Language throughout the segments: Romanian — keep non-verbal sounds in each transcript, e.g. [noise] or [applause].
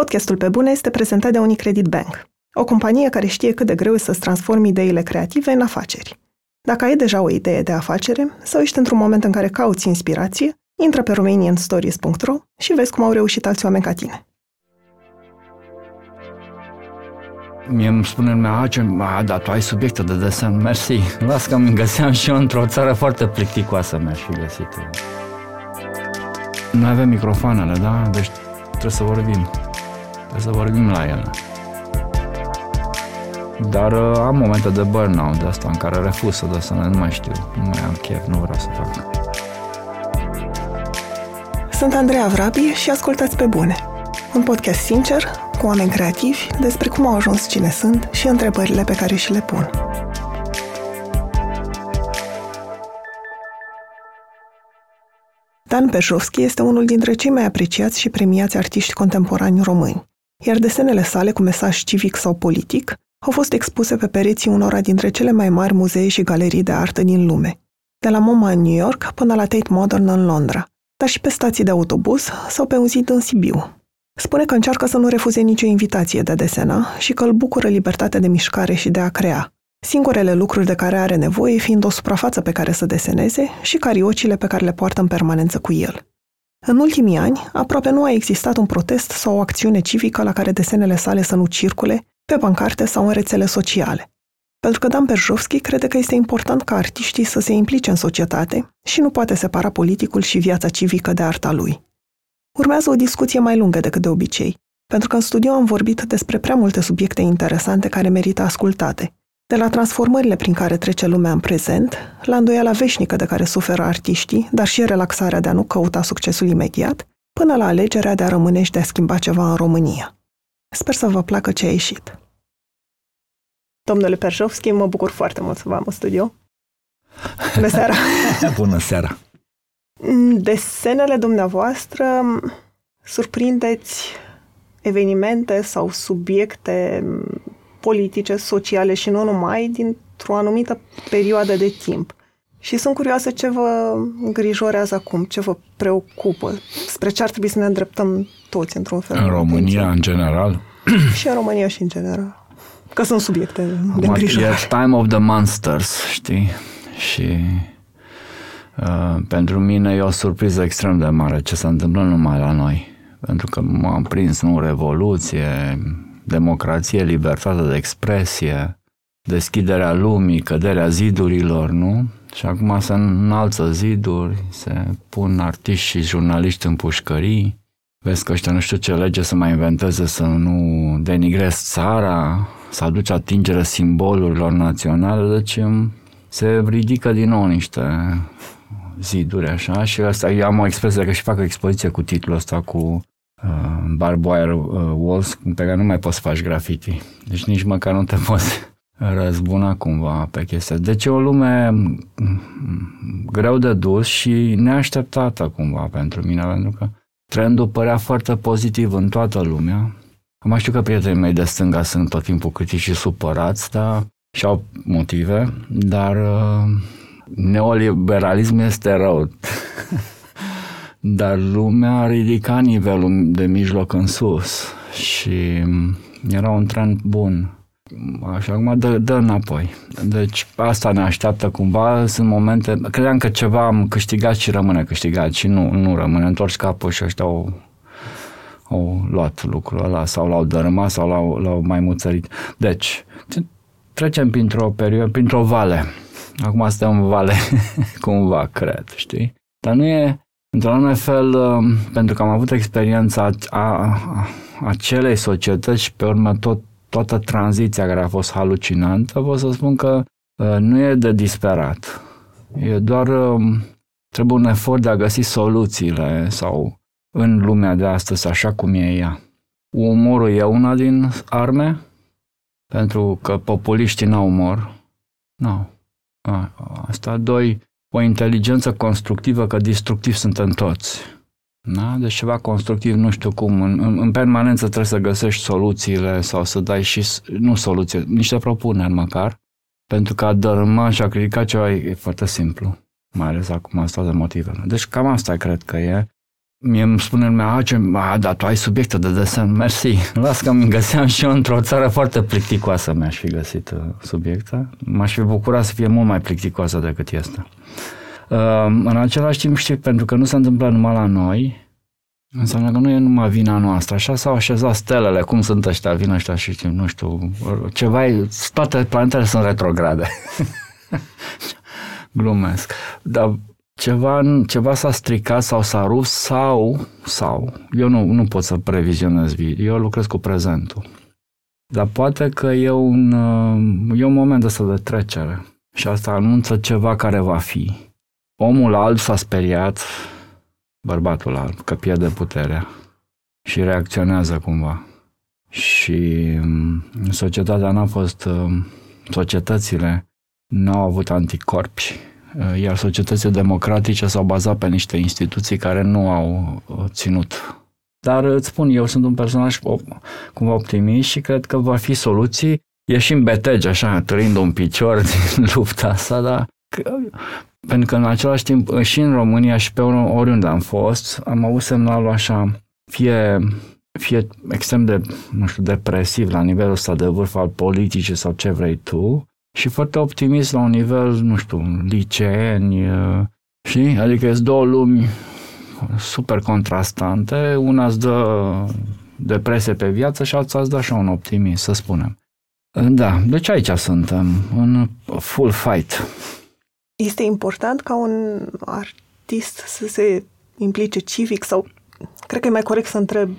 Podcastul Pe Bune este prezentat de Unicredit Bank, o companie care știe cât de greu e să-ți transformi ideile creative în afaceri. Dacă ai deja o idee de afacere sau ești într-un moment în care cauți inspirație, intră pe romanianstories.ro și vezi cum au reușit alți oameni ca tine. Mie îmi spune lumea, a, ce, a, da, tu ai subiecte de desen, mersi. Las că îmi găseam și eu într-o țară foarte plicticoasă mi-aș fi găsit. Noi avem microfoanele, da? Deci trebuie să vorbim. Trebuie să vorbim la ele. Dar uh, am momente de burnout de asta în care refuz să desenez, nu mai știu, nu mai am chef, nu vreau să fac. Sunt Andreea Vrabi și ascultați pe bune. Un podcast sincer, cu oameni creativi, despre cum au ajuns cine sunt și întrebările pe care și le pun. Dan Perjovski este unul dintre cei mai apreciați și premiați artiști contemporani români, iar desenele sale cu mesaj civic sau politic au fost expuse pe pereții unora dintre cele mai mari muzee și galerii de artă din lume, de la MoMA în New York până la Tate Modern în Londra, dar și pe stații de autobuz sau pe un zid în Sibiu. Spune că încearcă să nu refuze nicio invitație de a desena și că îl bucură libertatea de mișcare și de a crea, singurele lucruri de care are nevoie fiind o suprafață pe care să deseneze și cariocile pe care le poartă în permanență cu el. În ultimii ani, aproape nu a existat un protest sau o acțiune civică la care desenele sale să nu circule, pe pancarte sau în rețele sociale. Pentru că Dan Perjovski crede că este important ca artiștii să se implice în societate și nu poate separa politicul și viața civică de arta lui. Urmează o discuție mai lungă decât de obicei, pentru că în studio am vorbit despre prea multe subiecte interesante care merită ascultate, de la transformările prin care trece lumea în prezent, la îndoiala veșnică de care suferă artiștii, dar și relaxarea de a nu căuta succesul imediat, până la alegerea de a rămâne și de a schimba ceva în România. Sper să vă placă ce a ieșit. Domnule Perjovski, mă bucur foarte mult să vă am în studio. Bună seara! [laughs] Bună seara! Desenele dumneavoastră surprindeți evenimente sau subiecte politice, sociale și nu numai dintr-o anumită perioadă de timp. Și sunt curioasă ce vă îngrijorează acum, ce vă preocupă, spre ce ar trebui să ne îndreptăm toți într-un fel. În România, în general? [clears throat] și în România și în general. Că sunt subiecte de îngrijorare. E time of the monsters, știi? Și uh, pentru mine e o surpriză extrem de mare ce se întâmplă numai la noi. Pentru că m-am prins, nu, revoluție, democrație, libertate de expresie, deschiderea lumii, căderea zidurilor, nu? Și acum se înalță ziduri, se pun artiști și jurnaliști în pușcării, vezi că ăștia nu știu ce lege să mai inventeze să nu denigrezi țara, să aduce atingere simbolurilor naționale, deci um, se ridică din nou niște ziduri așa și asta, eu am o expresie că și fac o expoziție cu titlul ăsta cu uh, barbed wire uh, walls pe care nu mai poți să faci graffiti. Deci nici măcar nu te [laughs] poți răzbuna cumva pe chestia. Deci e o lume greu de dus și neașteptată cumva pentru mine, pentru că trendul părea foarte pozitiv în toată lumea. Mai știu că prietenii mei de stânga sunt tot timpul critici și supărați, dar și au motive, dar uh, neoliberalismul este rău. [laughs] dar lumea a ridicat nivelul de mijloc în sus și era un trend bun. Așa, acum dă, dă înapoi. Deci asta ne așteaptă cumva, sunt momente, credeam că ceva am câștigat și rămâne câștigat și nu, nu rămâne, întorci capul și ăștia au, au luat lucrul ăla sau l-au dărâmat sau l-au, l-au mai muțărit. Deci, trecem printr-o perioadă, printr-o vale. Acum suntem în vale, [laughs] cumva, cred, știi? Dar nu e, într-un anume fel, um, pentru că am avut experiența a, a, acelei societăți și pe urmă tot toată tranziția care a fost halucinantă, pot să spun că uh, nu e de disperat. E doar um, trebuie un efort de a găsi soluțiile sau în lumea de astăzi așa cum e ea. Umorul e una din arme, pentru că populiștii n-au umor. Nu. Asta. Doi, o inteligență constructivă, că destructiv suntem toți. Da? Deci ceva constructiv, nu știu cum, în, în, în permanență trebuie să găsești soluțiile sau să dai și, nu soluție, niște propuneri măcar, pentru că a dărâma și a critica ceva e, e foarte simplu, mai ales acum asta de motivele. Deci cam asta cred că e. Mie îmi spune lumea, a, ce, a, da, tu ai subiecte de desen, mersi. [laughs] Las că mi găseam și eu într-o țară foarte plicticoasă mi-aș fi găsit uh, subiecte. M-aș fi bucurat să fie mult mai plicticoasă decât este. Uh, în același timp știu, pentru că nu se întâmplă numai la noi, Înseamnă că nu e numai vina noastră. Așa s-au așezat stelele, cum sunt ăștia, vin ăștia și știu, nu știu, ceva, toate planetele sunt retrograde. [laughs] Glumesc. Dar ceva, ceva s-a stricat sau s-a rupt sau, sau, eu nu, nu pot să previzionez viitor, eu lucrez cu prezentul. Dar poate că e un, e un moment ăsta de trecere și asta anunță ceva care va fi. Omul alb s-a speriat, bărbatul alb, că pierde puterea și reacționează cumva. Și mm, societatea n-a fost, mm, societățile nu au avut anticorpi, mm, iar societățile democratice s-au bazat pe niște instituții care nu au ținut. Dar îți spun, eu sunt un personaj cumva optimist și cred că va fi soluții. Ieșim betegi, așa, trăind un picior [laughs] din lupta asta, dar pentru că în același timp și în România și pe oriunde am fost, am avut semnalul așa, fie, fie extrem de, nu știu, depresiv la nivelul ăsta de vârf al politicii sau ce vrei tu, și foarte optimist la un nivel, nu știu, liceeni, și adică sunt două lumi super contrastante, una îți dă depresie pe viață și alta îți dă așa un optimism, să spunem. Da, deci aici suntem, în full fight. Este important ca un artist să se implice civic sau cred că e mai corect să întreb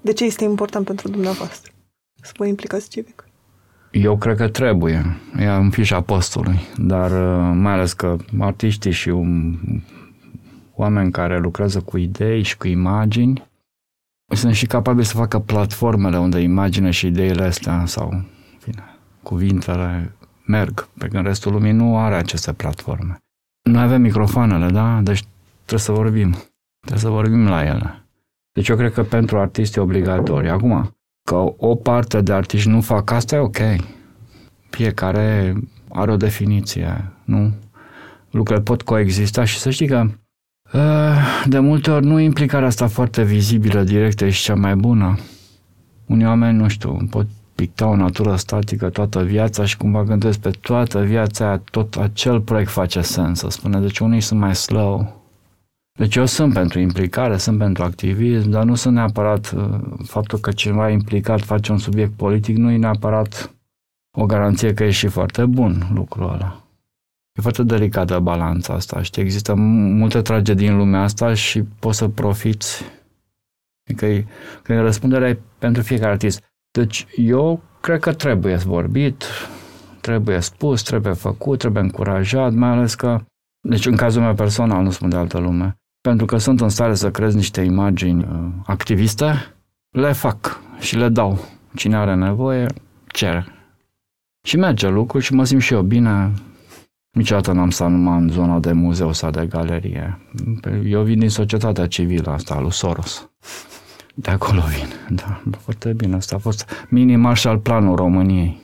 de ce este important pentru dumneavoastră să vă implicați civic? Eu cred că trebuie. E în fișa postului, dar uh, mai ales că artiștii și un, oameni care lucrează cu idei și cu imagini sunt și capabili să facă platformele unde imagine și ideile astea sau bine, cuvintele merg, pe când restul lumii nu are aceste platforme. Noi avem microfoanele, da? Deci trebuie să vorbim. Trebuie să vorbim la ele. Deci eu cred că pentru artiști e obligatoriu. Acum, că o parte de artiști nu fac asta, e ok. Fiecare are o definiție, nu? Lucrurile pot coexista și să știi că eh, de multe ori nu implicarea asta foarte vizibilă, directă, și cea mai bună. Unii oameni, nu știu, pot picta o natură statică toată viața și cumva gândesc pe toată viața aia, tot acel proiect face sens, să spune. Deci unii sunt mai slow. Deci eu sunt pentru implicare, sunt pentru activism, dar nu sunt neapărat uh, faptul că cineva implicat face un subiect politic, nu e neapărat o garanție că e și foarte bun lucrul ăla. E foarte delicată balanța asta, știi? Există multe tragedii în lumea asta și poți să profiți. Adică e, că răspunderea e pentru fiecare artist. Deci eu cred că trebuie vorbit, trebuie spus, trebuie făcut, trebuie încurajat, mai ales că, deci în cazul meu personal, nu spun de altă lume, pentru că sunt în stare să creez niște imagini uh, activiste, le fac și le dau. Cine are nevoie, cere. Și merge lucru și mă simt și eu bine. Niciodată n-am stat numai în zona de muzeu sau de galerie. Eu vin din societatea civilă asta, lui Soros. De acolo vin, da, foarte bine. Asta a fost mini Marshall Planul României.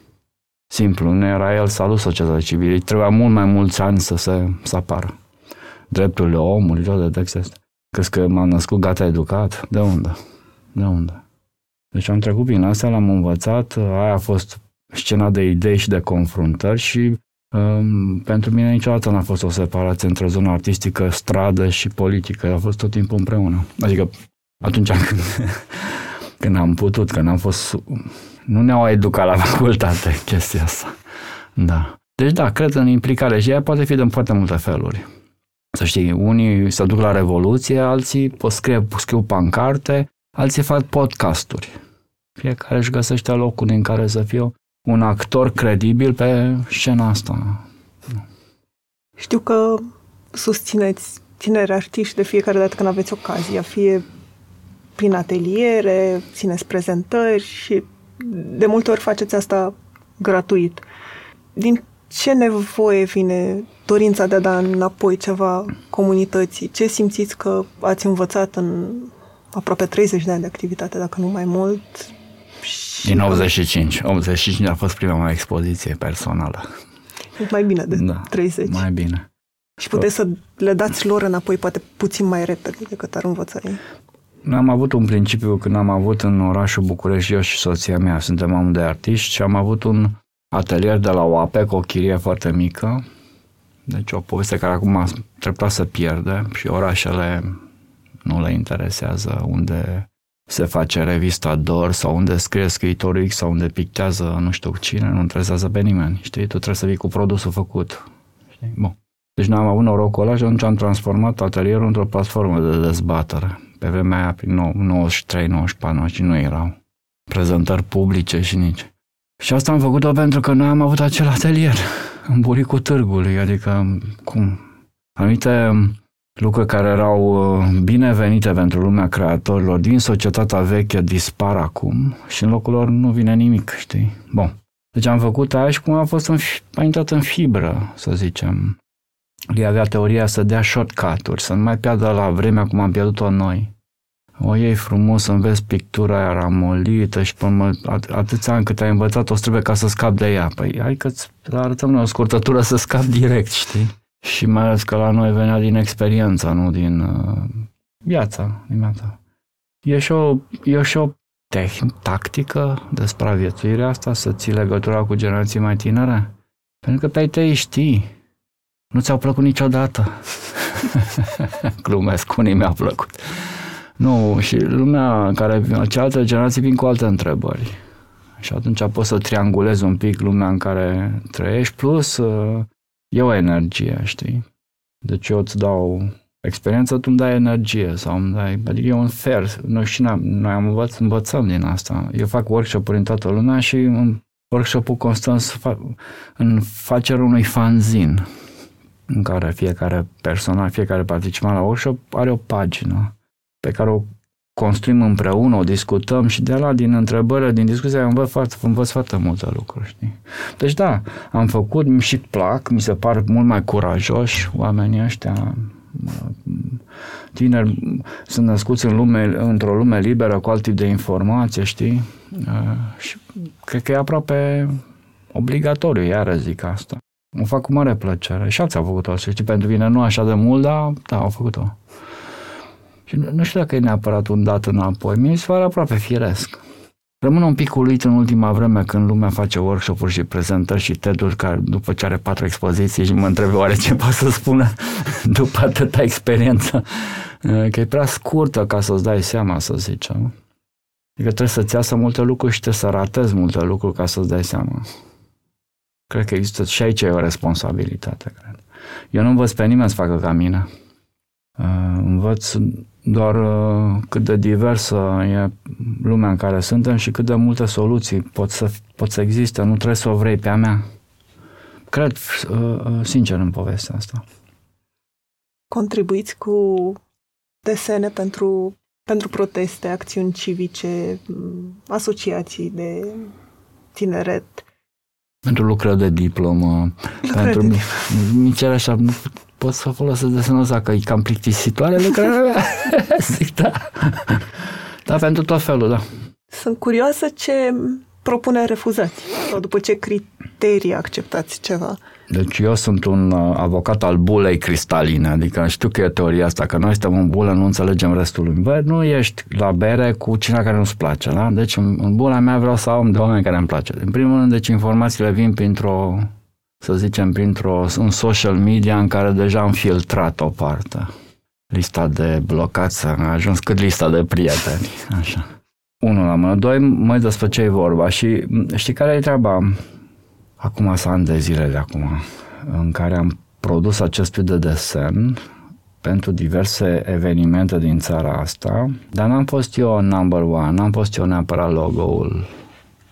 Simplu, nu era el salut societatea civilă. Trebuia mult mai mulți ani să se să apară. Drepturile omului, tot de text este. Crezi că m-am născut gata educat? De unde? De unde? Deci am trecut prin astea, l-am învățat, aia a fost scena de idei și de confruntări și um, pentru mine niciodată n-a fost o separație între zona artistică, stradă și politică, a fost tot timpul împreună. Adică atunci [laughs] când, când am putut, când am fost... Nu ne-au educat la facultate [laughs] chestia asta. Da. Deci da, cred în implicare și ea poate fi de foarte multe feluri. Să știi, unii se duc la revoluție, alții pot scrie, scriu pancarte, alții fac podcasturi. Fiecare își găsește locul în care să fie un actor credibil pe scena asta. Știu că susțineți tineri artiști de fiecare dată când aveți ocazia, fie prin ateliere, țineți prezentări și de multe ori faceți asta gratuit. Din ce nevoie vine dorința de a da înapoi ceva comunității? Ce simțiți că ați învățat în aproape 30 de ani de activitate, dacă nu mai mult? Din 85. 85 a fost prima mea expoziție personală. Mai bine de da, 30. Mai bine. Și puteți să le dați lor înapoi poate puțin mai repede decât ar învăța ei. Am avut un principiu când am avut în orașul București, eu și soția mea, suntem am de artiști și am avut un atelier de la OAPE cu o chirie foarte mică, deci o poveste care acum treptat să pierde și orașele nu le interesează unde se face revista DOR sau unde scrie scriitorul X sau unde pictează nu știu cine, nu interesează pe nimeni, știi? Tu trebuie să vii cu produsul făcut, știi? Bun. Deci n-am avut norocul ăla și atunci am transformat atelierul într-o platformă de dezbatere. Pe vremea aia, prin 93, 94, și nu erau prezentări publice și nici. Și asta am făcut-o pentru că noi am avut acel atelier în buricul târgului, adică cum? Anumite lucruri care erau uh, binevenite pentru lumea creatorilor din societatea veche dispar acum și în locul lor nu vine nimic, știi? Bun. Deci am făcut aia și cum a fost în, a intrat în fibră, să zicem. El avea teoria să dea shortcut-uri, să nu mai pierdă la vremea cum am pierdut-o noi. O iei frumos, înveți pictura aia ramolită și până atâția ani cât ai învățat, o trebuie ca să scap de ea. Păi hai că îți arătăm noi o scurtătură să scap direct, știi? Și mai ales că la noi venea din experiența, nu din uh, viața, din viața. E și o, e și o tehn, tactică de supraviețuire asta, să ții legătura cu generații mai tinere? Pentru că pe ai tăi știi. Nu ți-au plăcut niciodată. [laughs] Glumesc, unii mi-au plăcut. Nu, și lumea care, cealaltă generații vin cu alte întrebări. Și atunci poți să triangulezi un pic lumea în care trăiești, plus uh, e o energie, știi? Deci eu îți dau experiență, tu îmi dai energie sau îmi dai, adică e un fer. Noi și noi, noi am învăț, învățăm din asta. Eu fac workshop-uri în toată lumea și în workshop-ul constant în facerea unui fanzin în care fiecare persoană, fiecare participant la workshop are o pagină pe care o construim împreună, o discutăm și de la, din întrebări, din discuția, învăț foarte, învăț foarte multe lucruri, știi? Deci da, am făcut, mi și plac, mi se par mult mai curajoși oamenii ăștia, tineri, sunt născuți în lume, într-o lume liberă, cu alt tip de informație, știi? Și cred că e aproape obligatoriu, iară zic asta. O fac cu mare plăcere. Și alții au făcut-o, să știi, pentru mine nu așa de mult, dar da, au făcut-o. Și nu, nu știu dacă e neapărat un dat înapoi. Mi se pare aproape firesc. Rămân un pic uluit în ultima vreme când lumea face workshop-uri și prezentări și TED-uri care după ce are patru expoziții și mă întreb oare ce poate să spună [laughs] după atâta experiență. Că e prea scurtă ca să-ți dai seama, să zicem. Adică trebuie să-ți iasă multe lucruri și trebuie să ratezi multe lucruri ca să-ți dai seama. Cred că există și aici e o responsabilitate, cred. Eu nu învăț pe nimeni să facă ca mine. Învăț doar uh, cât de diversă e lumea în care suntem și cât de multe soluții pot să, pot să existe. Nu trebuie să o vrei pe a mea. Cred uh, uh, sincer în povestea asta. Contribuiți cu desene pentru, pentru proteste, acțiuni civice, asociații de tineret. Pentru lucrări de diplomă, lucrări pentru mici așa, pot să folosesc desenul ăsta, că e cam plictisitoare lucrarea mea. [laughs] Zic, da. Da, pentru tot felul, da. Sunt curioasă ce propune refuzați sau după ce criterii acceptați ceva. Deci eu sunt un uh, avocat al bulei cristaline, adică știu că e teoria asta, că noi suntem în bulă, nu înțelegem restul lumii. Bă, nu ești la bere cu cineva care nu-ți place, da? Deci în, în bula mea vreau să am de oameni care îmi place. În primul rând, deci informațiile vin printr-o să zicem, printr-un social media în care deja am filtrat o parte. Lista de blocați a ajuns cât lista de prieteni. Așa. Unul la mână. Doi, mai despre ce e vorba. Și știi care e treaba? Acum să ani de zile de acum, în care am produs acest tip de desen pentru diverse evenimente din țara asta, dar n-am fost eu number one, n-am fost eu neapărat logo-ul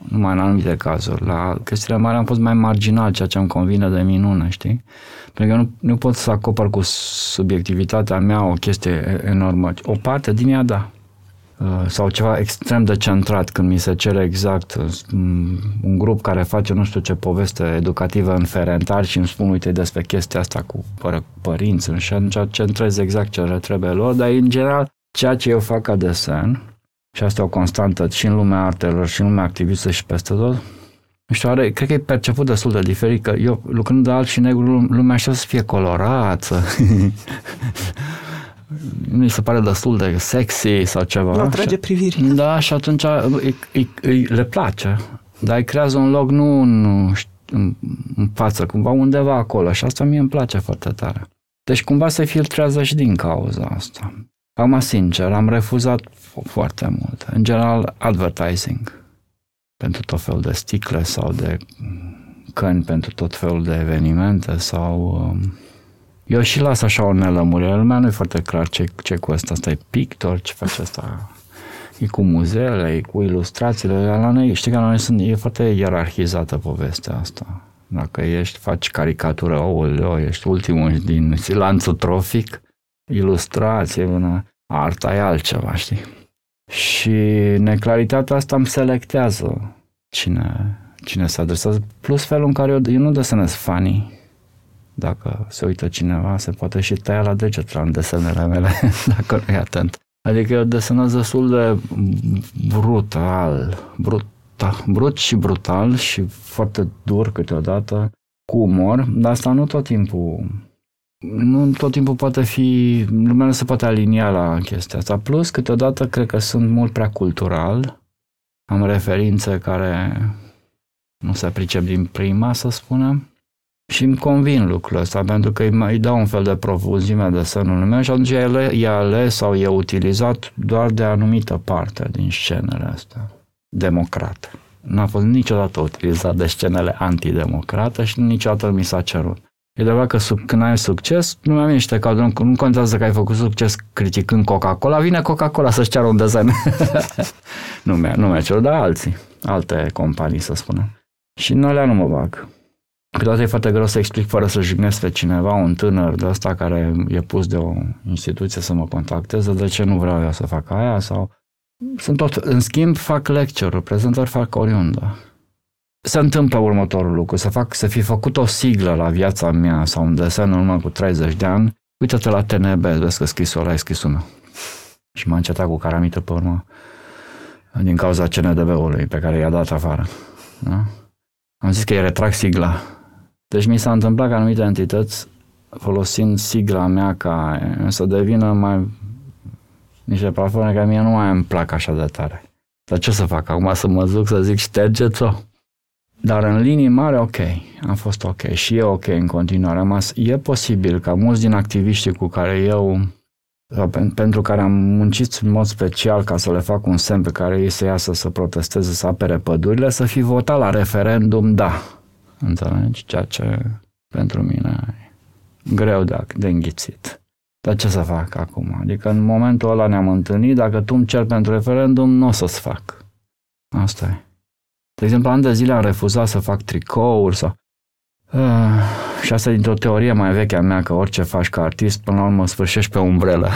numai în anumite cazuri. La chestiile mari am fost mai marginal, ceea ce îmi convine de minune, știi? Pentru că nu, nu pot să acopăr cu subiectivitatea mea o chestie enormă. O parte din ea, da. Uh, sau ceva extrem de centrat când mi se cere exact uh, un grup care face nu știu ce poveste educativă în Ferentar și îmi spun uite despre chestia asta cu păr- părinți și atunci centrez exact ce le trebuie lor, dar în general ceea ce eu fac ca desen și asta e o constantă și în lumea artelor și în lumea activistă și peste tot, nu știu, are, cred că e perceput destul de diferit, că eu lucrând de alb și negru, lumea așteaptă să fie colorat, să... [laughs] mi se pare destul de sexy sau ceva. Nu atrage priviri. Da, și atunci îi, îi, îi, le place. Dar îi creează un loc nu în, în, în față, cumva undeva acolo. Și asta mie îmi place foarte tare. Deci cumva se filtrează și din cauza asta. Acum, sincer, am refuzat foarte mult. În general, advertising. Pentru tot felul de sticle sau de căni pentru tot felul de evenimente sau... Um, eu și las așa o nelămurire. Lumea nu e foarte clar ce, ce cu asta. Asta e pictor, ce face asta? E cu muzeele, e cu ilustrațiile. La noi, știi că la noi sunt, e foarte ierarhizată povestea asta. Dacă ești, faci caricatură, oh, ești ultimul din lanțul trofic, ilustrație, una, arta e altceva, știi? Și neclaritatea asta îmi selectează cine, cine se adresează. Plus felul în care eu, eu nu desenez funny. Dacă se uită cineva, se poate și tăia la deget la desenele mele, [laughs] dacă nu e atent. Adică eu desenez destul de brutal, brut, da, brut și brutal și foarte dur câteodată, cu umor, dar asta nu tot timpul nu tot timpul poate fi, lumea nu se poate alinia la chestia asta. Plus, câteodată cred că sunt mult prea cultural, am referințe care nu se pricep din prima, să spunem, și îmi convin lucrul ăsta, pentru că îi, îi dau un fel de profunzime de sânul meu și atunci e, e ales sau e utilizat doar de anumită parte din scenele astea democrate. N-a fost niciodată utilizat de scenele antidemocrate și niciodată mi s-a cerut. E adevărat că sub, când ai succes, nu mai vine și te caut, nu, nu contează că ai făcut succes criticând Coca-Cola, vine Coca-Cola să-și ceară un desen. [laughs] nu mi-a, nu mi-a cerut, dar alții, alte companii, să spunem. Și în alea nu mă bag. Câteodată e foarte greu să explic fără să jignesc pe cineva, un tânăr de ăsta care e pus de o instituție să mă contacteze, de ce nu vreau eu să fac aia sau... Sunt tot, în schimb, fac lecture prezentări fac oriunde se întâmplă următorul lucru, să, fac, să fi făcut o siglă la viața mea sau un desen în urmă cu 30 de ani, uite-te la TNB, vezi că scrisul ăla e scrisul meu. Și m-a încetat cu caramită pe urmă din cauza CNDB-ului pe care i-a dat afară. Da? Am zis că îi retrag sigla. Deci mi s-a întâmplat ca anumite entități, folosind sigla mea ca să devină mai niște platforme care mie nu mai îmi plac așa de tare. Dar ce să fac acum? Să mă duc să zic ștergeți-o? Dar în linii mari, ok, am fost ok și e ok în continuare. Am e posibil ca mulți din activiștii cu care eu, pentru care am muncit în mod special ca să le fac un semn pe care ei să iasă să protesteze, să apere pădurile, să fi votat la referendum da. Înțelegi? Ceea ce pentru mine e greu de, de înghițit. Dar ce să fac acum? Adică în momentul ăla ne-am întâlnit, dacă tu îmi cer pentru referendum, nu o să-ți fac. Asta e. De exemplu, an de zile am refuzat să fac tricouri sau... Uh, și asta dintr-o teorie mai veche a mea, că orice faci ca artist, până la urmă sfârșești pe o umbrelă.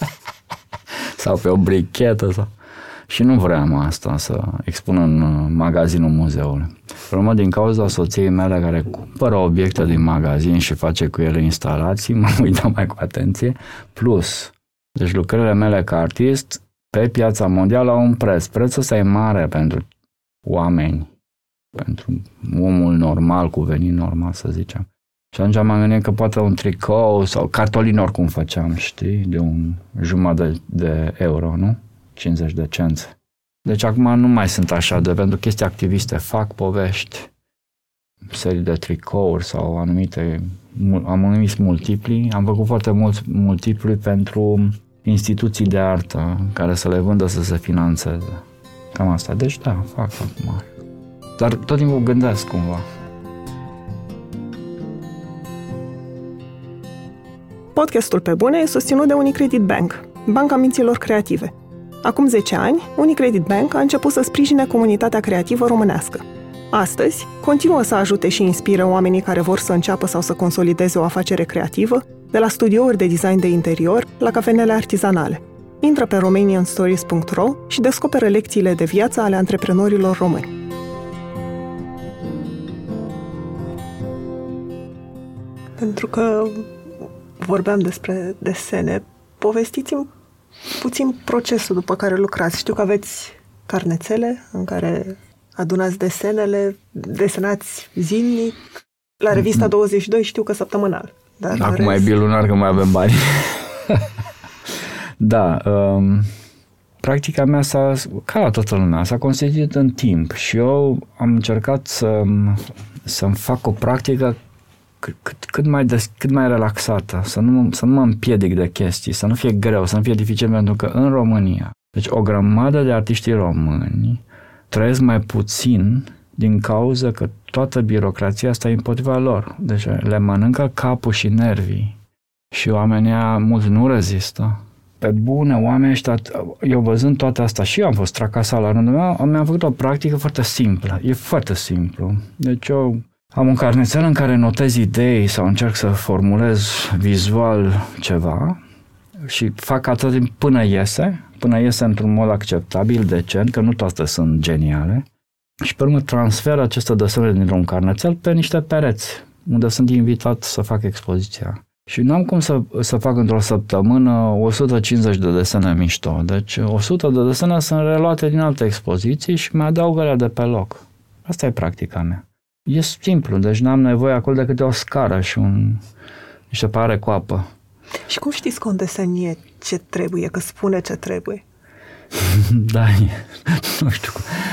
[laughs] sau pe o brichetă. Sau... Și nu vreau asta, să expun în uh, magazinul muzeului. Urmă, din cauza soției mele care cumpără obiecte din magazin și face cu ele instalații, [laughs] mă uitam mai cu atenție, plus, deci lucrările mele ca artist pe piața mondială au un preț. Prețul ăsta e mare pentru oameni, pentru omul normal, cu venit normal, să zicem. Și atunci m-am gândit că poate un tricou sau cartolin oricum făceam, știi, de un jumătate de, de euro, nu? 50 de cenți. Deci acum nu mai sunt așa de, pentru chestii activiste, fac povești, serii de tricouri sau anumite, am anumit multipli, am făcut foarte mulți multipli pentru instituții de artă care să le vândă să se financeze. Cam asta. Deci da, fac acum. Dar tot timpul gândesc cumva. Podcastul Pe Bune e susținut de Unicredit Bank, banca minților creative. Acum 10 ani, Unicredit Bank a început să sprijine comunitatea creativă românească. Astăzi, continuă să ajute și inspire oamenii care vor să înceapă sau să consolideze o afacere creativă, de la studiouri de design de interior la cafenele artizanale – intră pe romanianstories.ro și descoperă lecțiile de viață ale antreprenorilor români. Pentru că vorbeam despre desene, povestiți-mi puțin procesul după care lucrați. Știu că aveți carnețele în care Adunați desenele, desenați zilnic. La revista 22 știu că săptămânal. Dar Acum rest... e bilunar că mai avem bani. [laughs] da, um, practica mea s-a, ca la toată lumea, s-a constituit în timp și eu am încercat să, să-mi fac o practică cât, cât, mai des, cât mai relaxată, să nu, să nu mă împiedic de chestii, să nu fie greu, să nu fie dificil, pentru că în România, deci o grămadă de artiști români trăiesc mai puțin din cauza că toată birocrația asta e împotriva lor. Deci le mănâncă capul și nervii și oamenii mulți nu rezistă. Pe bune, oamenii ăștia, eu văzând toată asta și eu am fost tracasat la rândul meu, mi-am făcut o practică foarte simplă. E foarte simplu. Deci eu am un carnețel în care notez idei sau încerc să formulez vizual ceva și fac atât până iese, până iese într-un mod acceptabil, decent, că nu toate sunt geniale. Și pe urmă transfer aceste desene dintr-un carnețel pe niște pereți, unde sunt invitat să fac expoziția. Și nu am cum să, să fac într-o săptămână 150 de desene mișto. Deci 100 de desene sunt reluate din alte expoziții și mai adaug alea de pe loc. Asta e practica mea. E simplu, deci n-am nevoie acolo decât de o scară și un, niște pare cu apă. Și cum știți că un desen e ce trebuie, că spune ce trebuie? [laughs] da, nu știu.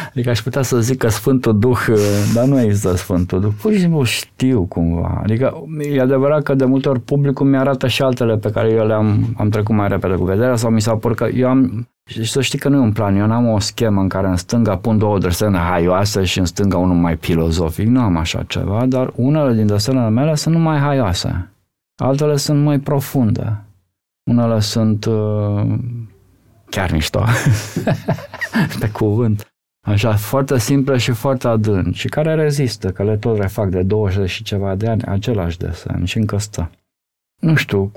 Adică aș putea să zic că Sfântul Duh, dar nu există Sfântul Duh. Pur și simplu știu cumva. Adică e adevărat că de multe ori publicul mi-arată și altele pe care eu le-am am trecut mai repede cu vederea sau mi s-a părut că eu am și să știi că nu e un plan, eu n-am o schemă în care în stânga pun două desene haioase și în stânga unul mai filozofic, nu am așa ceva, dar unele din desenele mele sunt numai haioase, altele sunt mai profunde, unele sunt uh, chiar mișto, [laughs] pe cuvânt, așa, foarte simple și foarte adânc și care rezistă, că le tot refac de 20 și ceva de ani, același desen și încă stă. Nu știu,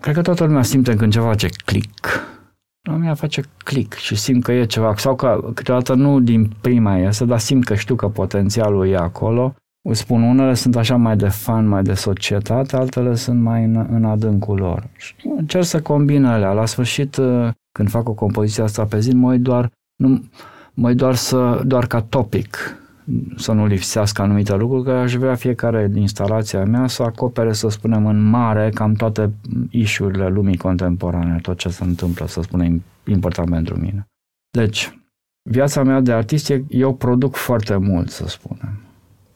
cred că toată lumea simte când ceva face click, la mine face click și simt că e ceva, sau că câteodată nu din prima iese, dar simt că știu că potențialul e acolo. Îți spun, unele sunt așa mai de fan, mai de societate, altele sunt mai în, în adâncul lor. Și încerc să combin alea. La sfârșit, uh, când fac o compoziție asta pe zi, mă doar, nu, mă doar, să, doar ca topic să nu lipsească anumite lucruri, că aș vrea fiecare instalația mea să acopere, să spunem, în mare cam toate ișurile lumii contemporane, tot ce se întâmplă, să spunem, important pentru mine. Deci, viața mea de artist, eu produc foarte mult, să spunem.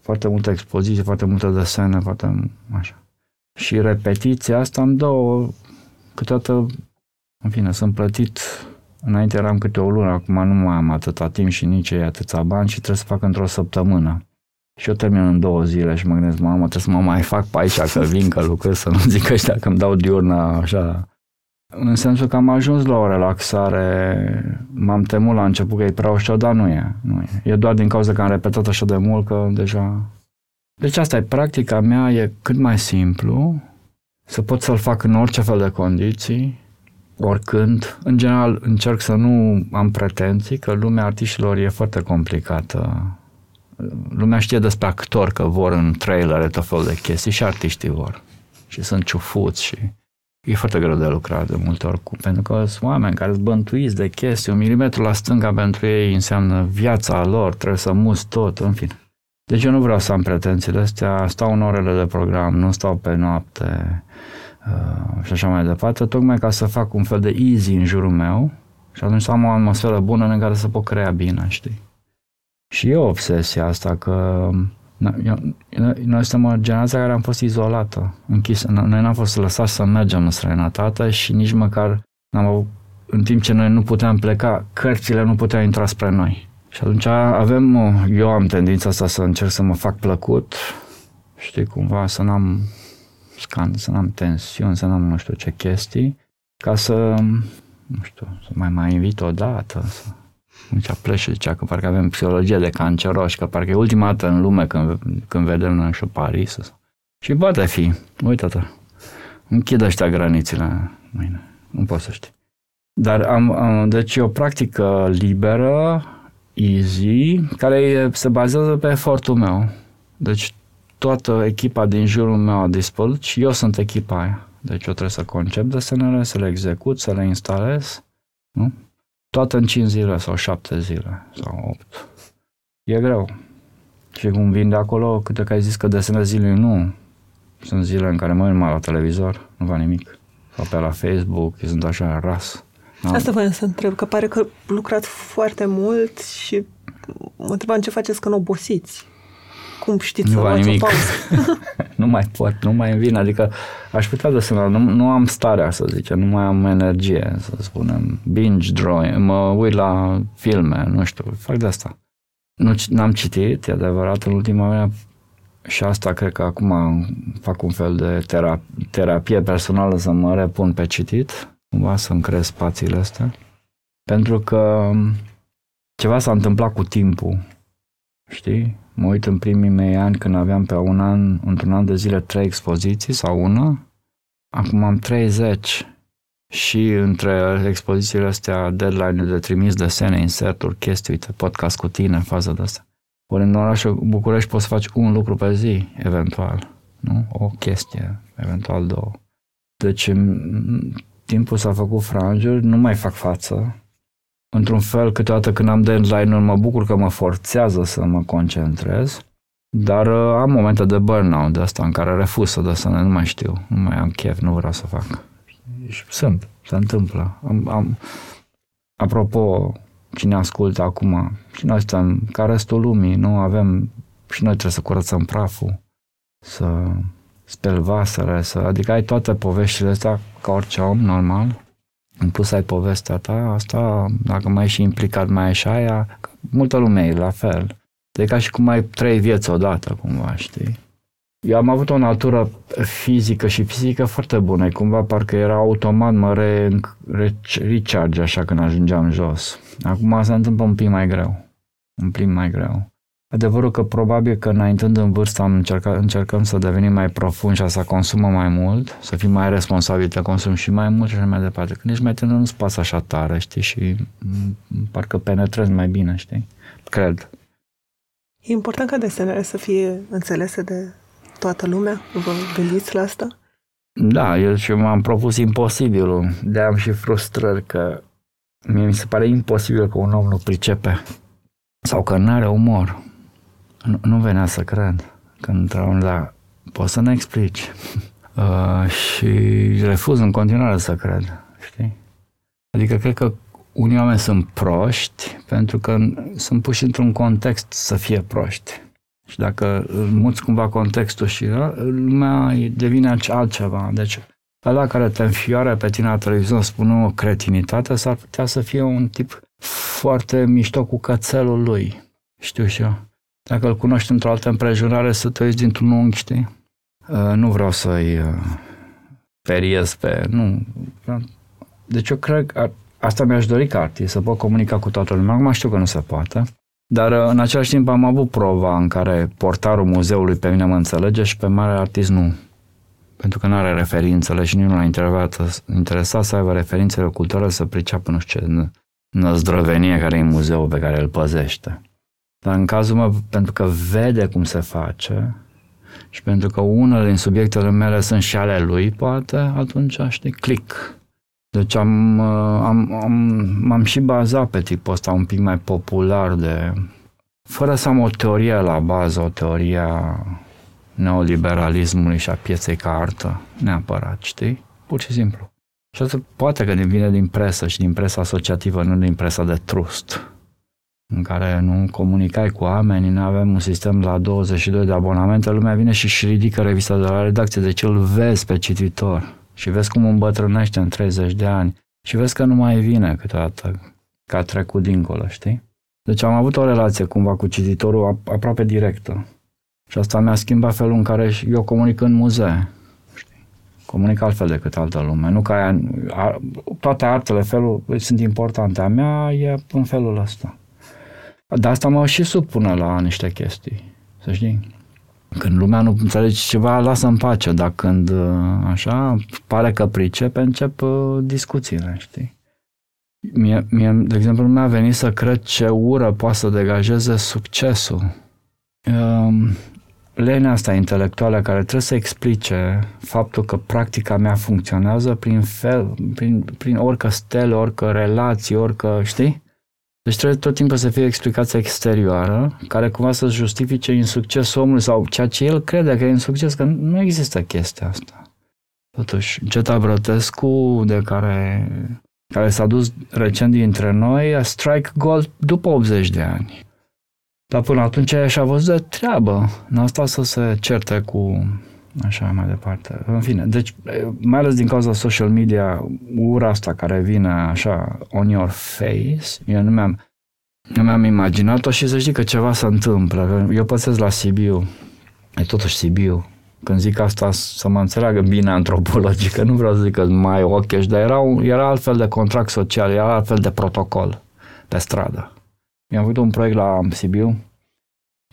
Foarte multe expoziții, foarte multe desene, foarte așa. Și repetiția asta îmi dă o, câteodată, în fine, sunt plătit Înainte eram câte o lună, acum nu mai am atâta timp și nici ei atâția bani și trebuie să fac într-o săptămână. Și eu termin în două zile și mă gândesc, mamă, trebuie să mă mai fac pe aici că vin, că lucrez, să nu zic ăștia că îmi dau diurna așa. În sensul că am ajuns la o relaxare, m-am temut la început că e prea ușor, dar nu e. Nu e. e doar din cauza că am repetat așa de mult că deja... Deci asta e, practica mea e cât mai simplu, să pot să-l fac în orice fel de condiții, oricând. În general, încerc să nu am pretenții, că lumea artiștilor e foarte complicată. Lumea știe despre actori că vor în trailer tot felul de chestii și artiștii vor. Și sunt ciufuți și e foarte greu de lucrat de multe ori cu, pentru că sunt oameni care sunt bântuiți de chestii, un milimetru la stânga pentru ei înseamnă viața lor, trebuie să mus tot, în fine. Deci eu nu vreau să am pretențiile astea, stau în orele de program, nu stau pe noapte, uh, și așa mai departe, tocmai ca să fac un fel de easy în jurul meu și atunci să am o atmosferă bună în care să pot crea bine, știi? Și e o obsesia asta că noi suntem o generație care am fost izolată, închisă. Noi n-am fost lăsați să mergem în străinătate și nici măcar n-am avut, în timp ce noi nu puteam pleca, cărțile nu puteau intra spre noi. Și atunci avem, eu am tendința asta să încerc să mă fac plăcut, știi, cumva să n-am scan, să n-am tensiuni, să n-am nu știu ce chestii, ca să, nu știu, să mai mai invit o dată, să Deci pleci și zicea că parcă avem psihologie de canceroși, că parcă e ultima dată în lume când, când vedem noi și Paris. Și poate fi, uite-te, închid ăștia granițele mâine, nu pot să știi. Dar am, am, deci e o practică liberă, easy, care se bazează pe efortul meu. Deci toată echipa din jurul meu a dispărut și eu sunt echipa aia. Deci eu trebuie să concep desenele, să le execut, să le instalez, nu? Toate în 5 zile sau 7 zile sau 8. e greu. Și cum vin de acolo, câte că ai zis că desenez zilele, nu. Sunt zile în care mă uit numai la televizor, nu fac nimic. Sau pe la Facebook, sunt așa ras. Da? Asta voiam să întreb, că pare că lucrați foarte mult și mă întrebam ce faceți când obosiți. Cum știți nu să luați nimic. o pauză? [laughs] nu mai pot, nu mai îmi vin, adică aș putea de să nu, nu am starea, să zicem, nu mai am energie, să spunem, binge drawing, mă uit la filme, nu știu, fac de asta. Nu n-am citit, e adevărat, în ultima vreme și asta cred că acum fac un fel de terapie, terapie personală să mă repun pe citit, cumva să-mi creez spațiile astea. Pentru că ceva s-a întâmplat cu timpul, știi? Mă uit în primii mei ani când aveam pe un an, într-un an de zile, trei expoziții sau una. Acum am 30 și între expozițiile astea, deadline de trimis desene, inserturi, chestii, uite, podcast cu tine, fază de asta. Ori în orașul București poți să faci un lucru pe zi, eventual. Nu? O chestie, eventual două. Deci timpul s-a făcut frangeri, nu mai fac față. Într-un fel, câteodată când am deadline-uri, mă bucur că mă forțează să mă concentrez, dar uh, am momente de burnout de asta în care refuz să desenez, nu mai știu, nu mai am chef, nu vreau să fac. Și sunt, se întâmplă. Am, am, apropo, cine ascultă acum, și noi suntem ca restul lumii, nu avem, și noi trebuie să curățăm praful, să speli vasele, să, adică ai toate poveștile astea ca orice om normal, în plus ai povestea ta, asta, dacă mai ești implicat, mai ești aia, multă lume e la fel. E ca și cum ai trei vieți odată, cumva, știi? Eu am avut o natură fizică și fizică foarte bună. E cumva parcă era automat, mă re, re, recharge așa când ajungeam jos. Acum se întâmplă un pic mai greu. Un pic mai greu. Adevărul că probabil că înaintând în vârstă am încercat, încercăm să devenim mai profunzi și să consumăm mai mult, să fim mai responsabili de consum și mai mult și așa mai departe. Când ești mai tânăr nu-ți pasă așa tare, știi, și parcă penetrezi mai bine, știi? Cred. E important ca desenele să fie înțelese de toată lumea? Vă gândiți la asta? Da, eu și m-am propus imposibilul. De am și frustrări că mie mi se pare imposibil că un om nu pricepe sau că nu are umor. Nu, nu venea să cred când într-un la poți să ne explici. [laughs] Uh, și refuz în continuare să cred, știi? Adică cred că unii oameni sunt proști pentru că sunt puși într-un context să fie proști. Și dacă muți cumva contextul și lumea devine altceva. Deci ăla care te înfioare pe tine la televizor spunând o cretinitate s-ar putea să fie un tip foarte mișto cu cățelul lui. Știu și eu. Dacă îl cunoști într-o altă împrejurare, să te uiți dintr-un unghi, știi? Uh, nu vreau să-i uh, periez pe... Nu. Deci eu cred că asta mi-aș dori ca artist, să pot comunica cu toată lumea. Acum știu că nu se poate. Dar uh, în același timp am avut prova în care portarul muzeului pe mine mă înțelege și pe mare artist nu. Pentru că nu are referințele și nici nu l-a interesat, interesat să aibă referințele culturale să priceapă nu știu ce năzdrăvenie care e în muzeul pe care îl păzește. Dar în cazul meu, pentru că vede cum se face și pentru că unele din subiectele mele sunt și ale lui, poate, atunci, știi, click. Deci am, am, am, m-am și bazat pe tipul ăsta un pic mai popular de... Fără să am o teorie la bază, o teorie a neoliberalismului și a pieței ca artă, neapărat, știi? Pur și simplu. Și asta poate că vine din presă și din presa asociativă, nu din presa de trust, în care nu comunicai cu oamenii, nu avem un sistem la 22 de abonamente, lumea vine și își ridică revista de la redacție, deci îl vezi pe cititor și vezi cum îmbătrânește în 30 de ani și vezi că nu mai vine câteodată, că a trecut dincolo, știi? Deci am avut o relație cumva cu cititorul aproape directă. Și asta mi-a schimbat felul în care eu comunic în muzee comunic altfel decât altă lume. Nu că aia, a, toate artele felul, sunt importante. A mea e în felul ăsta. Dar asta mă și supune la niște chestii, să știi. Când lumea nu înțelege ceva, lasă în pace, dar când așa pare că pricepe, încep uh, discuțiile, știi? Mie, mie, de exemplu, mi-a venit să cred ce ură poate să degajeze succesul. Um, lenea asta intelectuală care trebuie să explice faptul că practica mea funcționează prin fel, prin, prin orică stele, orică relații, orică, știi? Deci trebuie tot timpul să fie o explicație exterioară care cumva să justifice insuccesul omului sau ceea ce el crede că e insucces, că nu există chestia asta. Totuși, Geta Brătescu, de care, care s-a dus recent dintre noi, a strike gold după 80 de ani. Dar până atunci și-a văzut de treabă. N-a stat să se certe cu așa mai departe. În fine, deci, mai ales din cauza social media, ura asta care vine așa on your face, eu nu mi-am, nu mi-am imaginat-o și să știi că ceva se întâmplă. Eu păsesc la Sibiu, e totuși Sibiu, când zic asta să mă înțeleagă bine antropologică, nu vreau să zic că mai ocheș, dar era, un, era altfel de contract social, era altfel de protocol pe stradă. Mi-am avut un proiect la Sibiu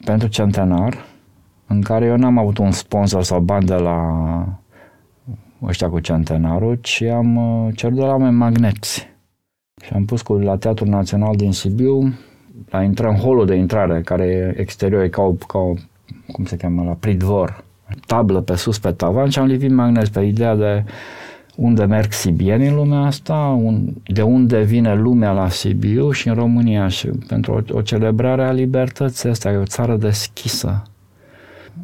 pentru centenar, în care eu n-am avut un sponsor sau bani de la ăștia cu centenarul, ci am uh, cerut de la oameni magneți. Și am pus cu, la Teatrul Național din Sibiu, la intra, în holul de intrare, care e exterior, e ca o, ca o cum se cheamă, la pridvor, tablă pe sus pe tavan și am lipit magneți pe ideea de unde merg sibieni în lumea asta, un, de unde vine lumea la Sibiu și în România. Și pentru o, o celebrare a libertății asta, e o țară deschisă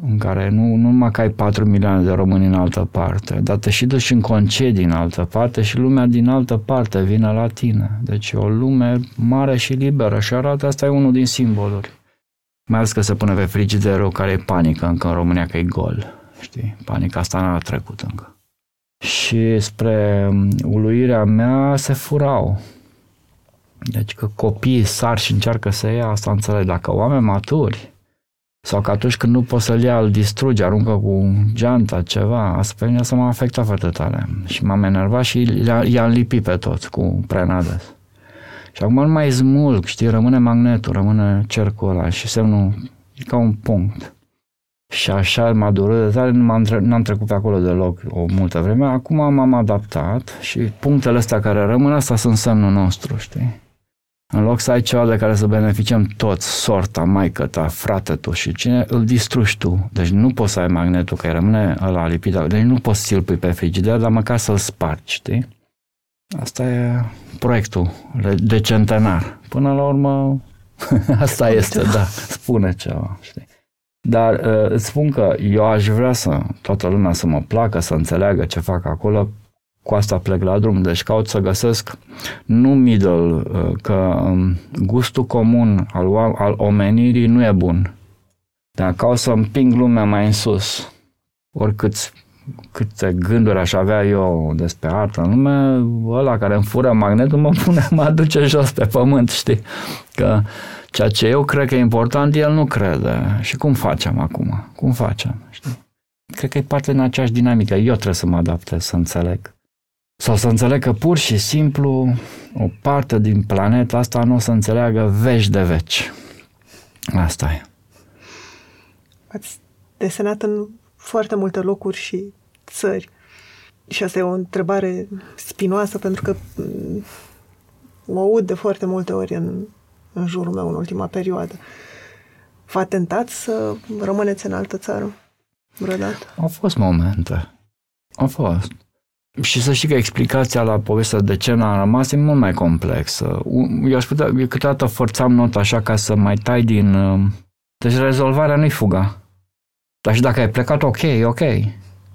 în care nu, nu numai că ai 4 milioane de români în altă parte, dar te și duci în concedii în altă parte și lumea din altă parte vine la tine. Deci e o lume mare și liberă și arată, asta e unul din simboluri. Mai ales că se pune pe frigiderul care e panică încă în România că e gol. Știi? Panica asta n-a trecut încă. Și spre uluirea mea se furau. Deci că copiii sar și încearcă să ia, asta înțeleg. Dacă oameni maturi, sau că atunci când nu poți să-l ia, îl distruge, aruncă cu geanta, ceva, asta pe mine să m-a afectat foarte tare. Și m-am enervat și i-am lipit pe toți cu prenades. Și acum nu mai smulg, știi, rămâne magnetul, rămâne cercul ăla și semnul e ca un punct. Și așa m-a durut de tare, nu am n-am trecut pe acolo deloc o multă vreme. Acum m-am adaptat și punctele astea care rămân, asta sunt semnul nostru, știi? În loc să ai ceva de care să beneficiem toți, sorta, maică ta, frate tu și cine, îl distrugi tu. Deci nu poți să ai magnetul care rămâne la lipit. Deci nu poți să-l pui pe frigider, dar măcar să-l spargi, știi? Asta e proiectul de centenar. Până la urmă, [laughs] asta este, da, spune ceva, știi? Dar uh, îți spun că eu aș vrea să toată lumea să mă placă, să înțeleagă ce fac acolo, cu asta plec la drum, deci caut să găsesc nu middle, uh, că um, gustul comun al, al omenirii nu e bun. Dar caut să împing lumea mai în sus. Oricât câte gânduri aș avea eu despre artă în lume, ăla care îmi fură magnetul mă pune, mă aduce jos pe pământ, știi? Că ceea ce eu cred că e important, el nu crede. Și cum facem acum? Cum facem? Știi? Cred că e parte din aceeași dinamică. Eu trebuie să mă adaptez, să înțeleg. Sau să înțeleg că pur și simplu o parte din planeta asta nu o să înțeleagă veci de veci. Asta e. Ați desenat în foarte multe locuri și țări. Și asta e o întrebare spinoasă pentru că mm, o aud de foarte multe ori în, în jurul meu în ultima perioadă. V-a tentat să rămâneți în altă țară vreodată? Au fost momente. Au fost. Și să știi că explicația la povestea de ce n-a rămas e mult mai complexă. Eu aș putea, eu câteodată forțam nota așa ca să mai tai din... Uh, deci rezolvarea nu-i fuga. Dar și dacă ai plecat, ok, ok.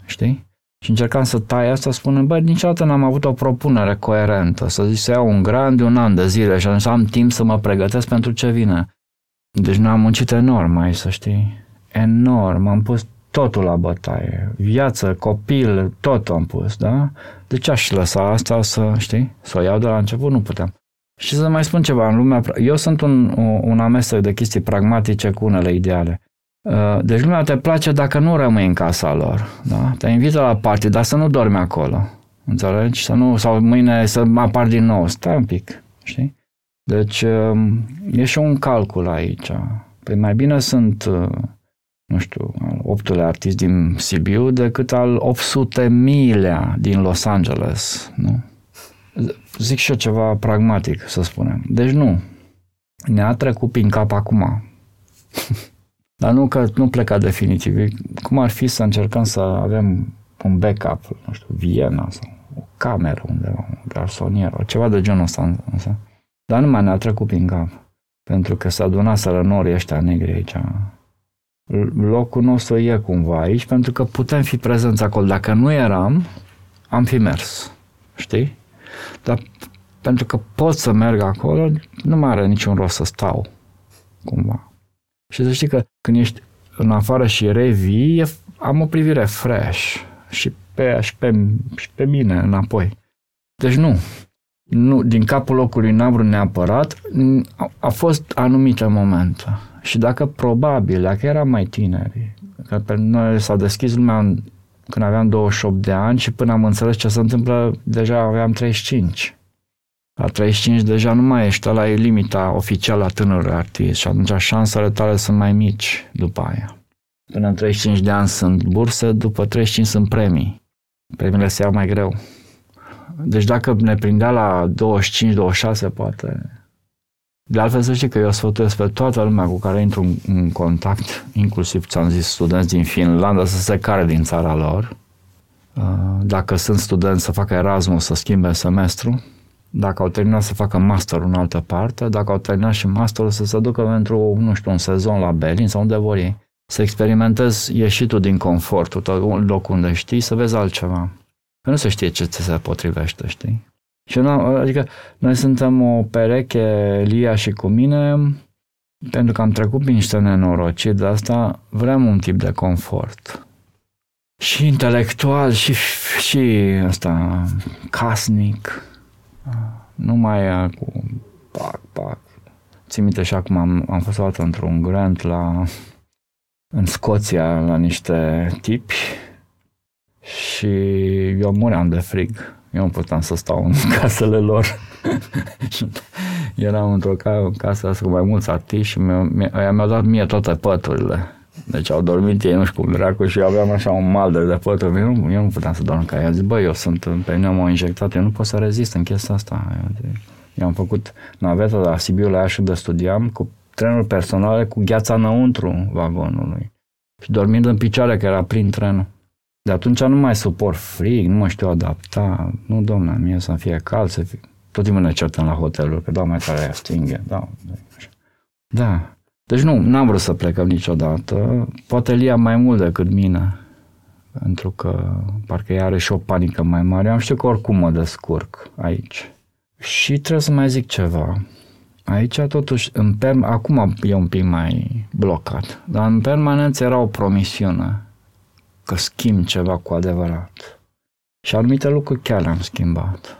Știi? Și încercam să tai asta, spunând, bă, niciodată n-am avut o propunere coerentă, să zic să iau un grant de un an de zile și să am timp să mă pregătesc pentru ce vine. Deci nu am muncit enorm aici, să știi. Enorm. Am pus totul la bătaie. Viață, copil, tot am pus, da? De ce aș lăsa asta să, știi, să o iau de la început? Nu puteam. Și să mai spun ceva, în lumea, eu sunt un, un amestec de chestii pragmatice cu unele ideale. Uh, deci lumea te place dacă nu rămâi în casa lor. Da? Te invită la party, dar să nu dormi acolo. Înțelegi? Să nu, sau mâine să mă apar din nou. Stai un pic. Știi? Deci um, e și un calcul aici. Păi mai bine sunt, uh, nu știu, al optulea artist din Sibiu decât al 800 milea din Los Angeles. Nu? Zic și eu ceva pragmatic, să spunem. Deci nu. Ne-a trecut prin cap acum. [laughs] Dar nu că nu pleca definitiv. Cum ar fi să încercăm să avem un backup, nu știu, Viena sau o cameră undeva, un garsonier, ceva de genul ăsta. Dar nu mai ne-a trecut prin cap. Pentru că s-a adunat sărănorii ăștia negri aici. Locul nostru e cumva aici, pentru că putem fi prezenți acolo. Dacă nu eram, am fi mers. Știi? Dar pentru că pot să merg acolo, nu mai are niciun rost să stau. Cumva. Și să știi că când ești în afară și revii, am o privire fresh și pe, și pe, și pe mine înapoi. Deci nu. nu din capul locului n-am vrut neapărat, a, a fost anumite momente. Și dacă probabil, dacă eram mai tineri, că pe noi s-a deschis lumea în, când aveam 28 de ani și până am înțeles ce se întâmplă, deja aveam 35. La 35 deja nu mai ești, la e limita oficială a tânărului artist și atunci șansele tale sunt mai mici după aia. Până în 35 de ani sunt burse, după 35 sunt premii. Premiile se iau mai greu. Deci dacă ne prindea la 25-26, poate... De altfel să știi că eu sfătuiesc pe toată lumea cu care intru în, în contact, inclusiv, ți-am zis, studenți din Finlanda, să se care din țara lor. Uh, dacă sunt studenți să facă Erasmus, să schimbe semestru. Dacă au terminat să facă master în altă parte, dacă au terminat și masterul să se ducă pentru, nu știu, un sezon la Berlin sau unde vor ei să experimentezi ieșitul din confortul tău, un loc unde știi, să vezi altceva. Că nu se știe ce ți se potrivește, știi? Și nu, adică noi suntem o pereche, Lia și cu mine, pentru că am trecut prin niște nenorociri de asta, vrem un tip de confort. Și intelectual, și, și ăsta, casnic. Nu mai cu pac, pac. Țin minte și acum am, am fost o dată într-un grant la în Scoția la niște tipi și eu muream de frig. Eu nu puteam să stau în [laughs] casele lor. Eram într-o casă cu mai mulți artiști și mi-au, mi-au dat mie toate păturile. Deci au dormit ei, nu știu cum dracu, și eu aveam așa un malder de pături. Eu nu, eu nu puteam să dorm ca ei. Zic, bă, eu sunt, pe mine m-au injectat, eu nu pot să rezist în chestia asta. Eu, eu am făcut naveta la Sibiu la și de studiam cu trenuri personale cu gheața înăuntru vagonului. Și dormind în picioare, că era prin trenul. De atunci nu mai suport frig, nu mă știu adapta. Nu, domnule, mie să fie cald, să fie... Tot timpul ne certăm la hoteluri, că da, mai tare aia stinghe. Da, da. Deci nu, n-am vrut să plecăm niciodată. Poate Lia mai mult decât mine. Pentru că parcă ea are și o panică mai mare. Am știu că oricum mă descurc aici. Și trebuie să mai zic ceva. Aici totuși, în perm- acum e un pic mai blocat, dar în permanență era o promisiune că schimb ceva cu adevărat. Și anumite lucruri chiar le-am schimbat.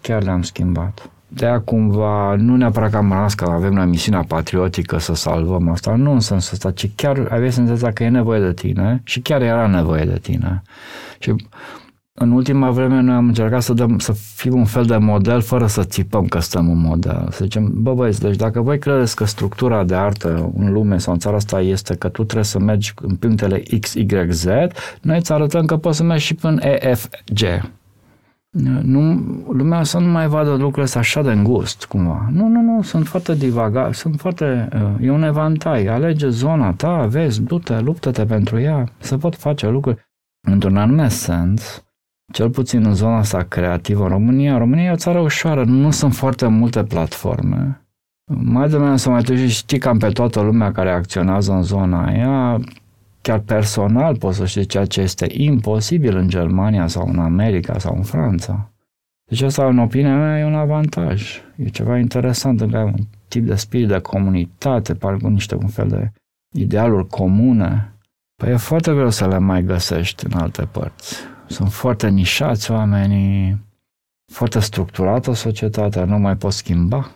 Chiar le-am schimbat. De aia cumva, nu neapărat că am rămas că avem la misiunea patriotică să salvăm asta, nu în sensul ăsta, ci chiar aveai senzația că e nevoie de tine și chiar era nevoie de tine. Și în ultima vreme noi am încercat să, dăm, să fim un fel de model fără să țipăm că stăm un model. Să zicem, bă băieți, deci dacă voi credeți că structura de artă în lume sau în țara asta este că tu trebuie să mergi în punctele X, Y, Z, noi îți arătăm că poți să mergi și până E, F, G. Nu, lumea să nu mai vadă lucrurile astea așa de îngust, cumva. Nu, nu, nu, sunt foarte divaga, sunt foarte, uh, e un evantai, alege zona ta, vezi, du-te, luptă-te pentru ea, se pot face lucruri într-un anume sens, cel puțin în zona asta creativă în România, România e o țară ușoară, nu sunt foarte multe platforme. Mai de mine să mai târziu știi cam pe toată lumea care acționează în zona aia, chiar personal poți să știi ceea ce este imposibil în Germania sau în America sau în Franța. Deci asta, în opinia mea, e un avantaj. E ceva interesant în care un tip de spirit de comunitate, parcă niște un fel de idealuri comune. Păi e foarte greu să le mai găsești în alte părți. Sunt foarte nișați oamenii, foarte structurată societatea, nu mai pot schimba.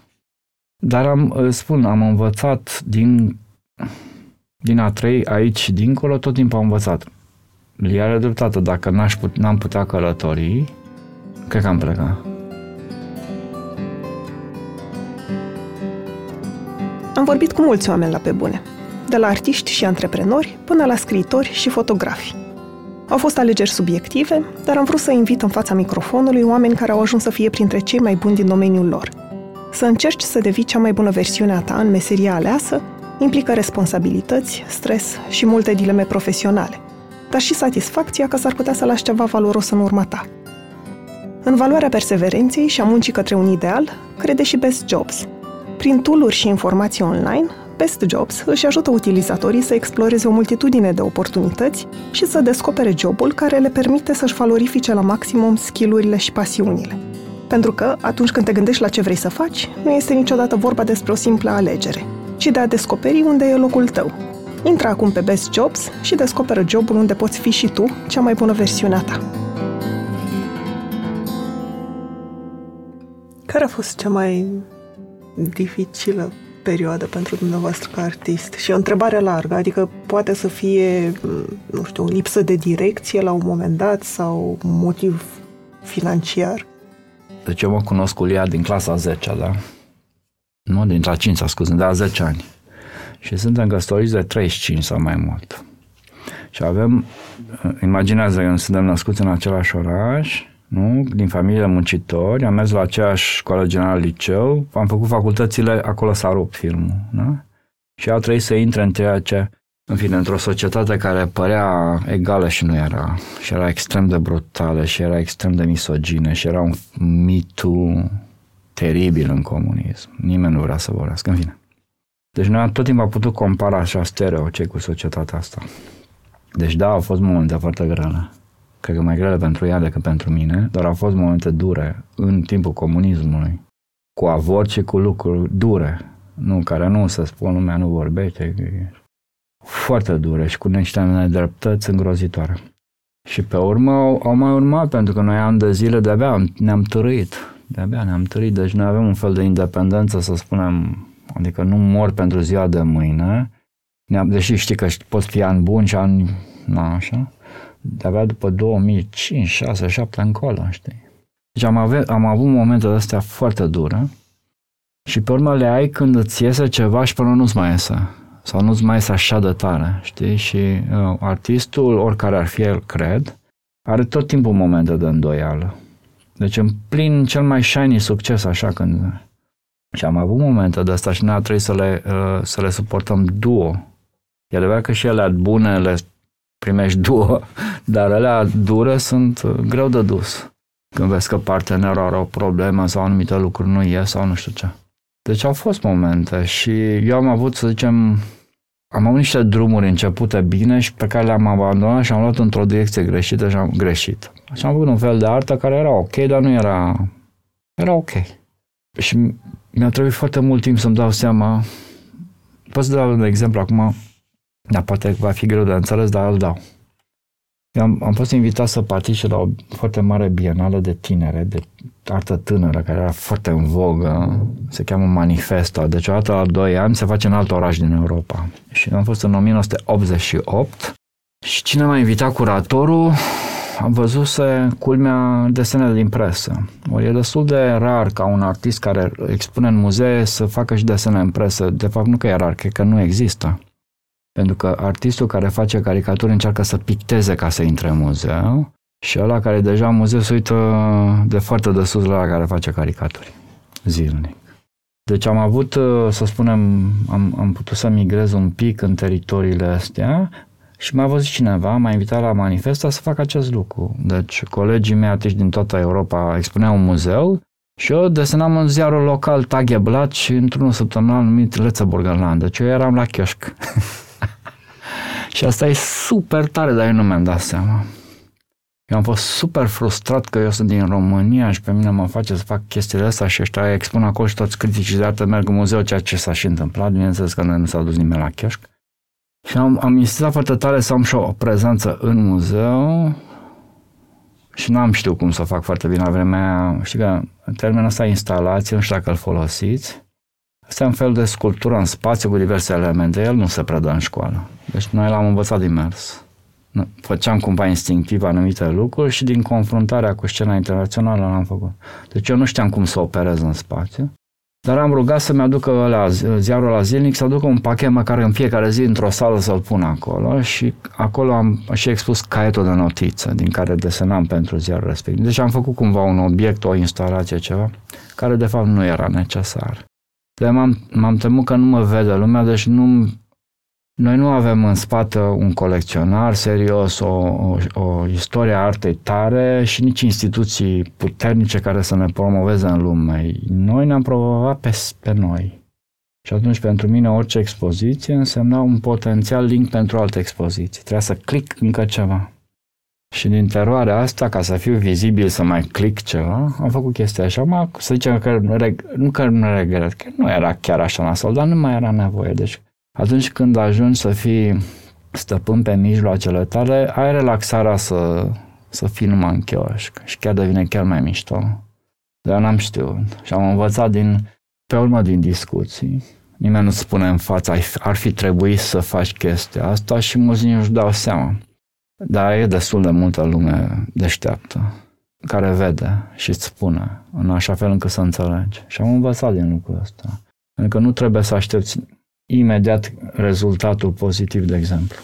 Dar am, spun, am învățat din, din a trăi aici și dincolo, tot timpul am învățat. Lia are dreptate, dacă n-aș put, n-am putea călători, cred că am plecat. Am vorbit cu mulți oameni la pe bune, de la artiști și antreprenori până la scriitori și fotografi. Au fost alegeri subiective, dar am vrut să invit în fața microfonului oameni care au ajuns să fie printre cei mai buni din domeniul lor. Să încerci să devii cea mai bună versiune a ta în meseria aleasă implică responsabilități, stres și multe dileme profesionale, dar și satisfacția că s-ar putea să lași ceva valoros în urma ta. În valoarea perseverenței și a muncii către un ideal, crede și Best Jobs, Prin tooluri și informații online, Best Jobs își ajută utilizatorii să exploreze o multitudine de oportunități și să descopere jobul care le permite să-și valorifice la maximum skillurile și pasiunile. Pentru că, atunci când te gândești la ce vrei să faci, nu este niciodată vorba despre o simplă alegere, ci de a descoperi unde e locul tău. Intră acum pe Best Jobs și descoperă jobul unde poți fi și tu cea mai bună versiune a ta. Care a fost cea mai dificilă perioadă pentru dumneavoastră ca artist? Și o întrebare largă, adică poate să fie, nu știu, o lipsă de direcție la un moment dat sau motiv financiar? Deci eu mă cunosc cu Lia din clasa 10 da? Nu, din a 5 scuze, de la 10 ani. Și suntem căsătoriți de 35 sau mai mult. Și avem, imaginează că suntem născuți în același oraș, nu? din familie muncitori, am mers la aceeași școală generală liceu, am făcut facultățile, acolo s-a rupt filmul. Da? Și au trebuit să intre în ceea ce, în fine, într-o societate care părea egală și nu era. Și era extrem de brutală și era extrem de misogine și era un mitu teribil în comunism. Nimeni nu vrea să vorbească, în fine. Deci noi tot timpul am putut compara așa stereo ce cu societatea asta. Deci da, au fost momente foarte grele cred că mai grele pentru ea decât pentru mine, dar au fost momente dure în timpul comunismului, cu avort și cu lucruri dure, nu, care nu se spun, lumea nu vorbește, foarte dure și cu niște nedreptăți îngrozitoare. Și pe urmă au, au mai urmat, pentru că noi am de zile de-abia ne-am târâit, de-abia ne-am târâit, deci noi avem un fel de independență, să spunem, adică nu mor pentru ziua de mâine, ne-am, deși știi că poți fi ani buni și ani, na, așa, de-abia după 2005, 6, 7 încolo, știi? Deci am, ave- am avut momente astea foarte dure și pe urmă le ai când îți iese ceva și până nu-ți mai iese. Sau nu-ți mai iese așa de tare, știi? Și uh, artistul, oricare ar fi el, cred, are tot timpul momente de îndoială. Deci în plin cel mai shiny succes, așa când... Și am avut momente de asta și noi a trebuit să le, uh, să le suportăm duo. E adevărat că și ele bune le primești două, dar alea dure sunt uh, greu de dus. Când vezi că partenerul are o problemă sau anumite lucruri nu ies sau nu știu ce. Deci au fost momente și eu am avut, să zicem, am avut niște drumuri începute bine și pe care le-am abandonat și am luat într-o direcție greșită și am greșit. Și am avut un fel de artă care era ok, dar nu era... Era ok. Și mi-a trebuit foarte mult timp să-mi dau seama... Pot să dau un exemplu acum dar poate va fi greu de înțeles, dar îl dau. Eu am, am fost invitat să particip la o foarte mare bienală de tinere, de artă tânără, care era foarte în vogă, se cheamă Manifesto. Deci o dată la 2 ani se face în alt oraș din Europa. Și am fost în 1988 și cine m-a invitat curatorul am văzut să culmea desene din presă. Ori e destul de rar ca un artist care expune în muzee să facă și desene în presă. De fapt, nu că e rar, cred că nu există. Pentru că artistul care face caricaturi încearcă să picteze ca să intre în muzeu și ăla care deja în muzeu se uită de foarte de sus la care face caricaturi zilnic. Deci am avut, să spunem, am, am putut să migrez un pic în teritoriile astea și m-a văzut cineva, m-a invitat la manifesta să fac acest lucru. Deci colegii mei artiști din toată Europa expuneau un muzeu și eu desenam în ziarul local Tageblatt și într-un săptămânal numit Lețeburgerland. Deci eu eram la chioșc. [laughs] Și asta e super tare, dar eu nu mi-am dat seama. Eu am fost super frustrat că eu sunt din România și pe mine mă face să fac chestiile astea și ăștia expun acolo și toți criticii de artă merg în muzeu, ceea ce s-a și întâmplat. Bineînțeles că nu s-a dus nimeni la chioșc. Și am, am insistat foarte tare să am și o prezență în muzeu și n-am știut cum să o fac foarte bine la vremea Știi că termenul ăsta instalație, nu știu dacă îl folosiți. Este un fel de sculptură în spațiu cu diverse elemente. El nu se predă în școală. Deci noi l-am învățat din mers. Făceam cumva instinctiv anumite lucruri și din confruntarea cu scena internațională l-am făcut. Deci eu nu știam cum să operez în spațiu, dar am rugat să-mi aducă la ziarul la zilnic, să aducă un pachet măcar în fiecare zi într-o sală să-l pun acolo și acolo am și expus caietul de notiță din care desenam pentru ziarul respectiv. Deci am făcut cumva un obiect, o instalație, ceva, care de fapt nu era necesar. De m-am, m-am temut că nu mă vede lumea, deci nu, noi nu avem în spate un colecționar serios, o, o, o istorie a artei tare și nici instituții puternice care să ne promoveze în lume. Noi ne-am promovat pe, pe noi. Și atunci, pentru mine, orice expoziție însemna un potențial link pentru alte expoziții. Trebuia să click încă ceva. Și din teroarea asta, ca să fiu vizibil, să mai click ceva, am făcut chestia așa. Acum, să zicem că, nu că nu regret, că nu era chiar așa nasol, dar nu mai era nevoie. Deci, atunci când ajungi să fii stăpân pe mijloacele tale, ai relaxarea să, să fii numai în chioșc și chiar devine chiar mai mișto. Dar n-am știut și am învățat din, pe urmă din discuții. Nimeni nu spune în față, ar fi trebuit să faci chestia asta și mulți nu-și dau seama. Dar e destul de multă lume deșteaptă care vede și îți spune în așa fel încât să înțelegi. Și am învățat din lucrul ăsta. Pentru că nu trebuie să aștepți imediat rezultatul pozitiv, de exemplu.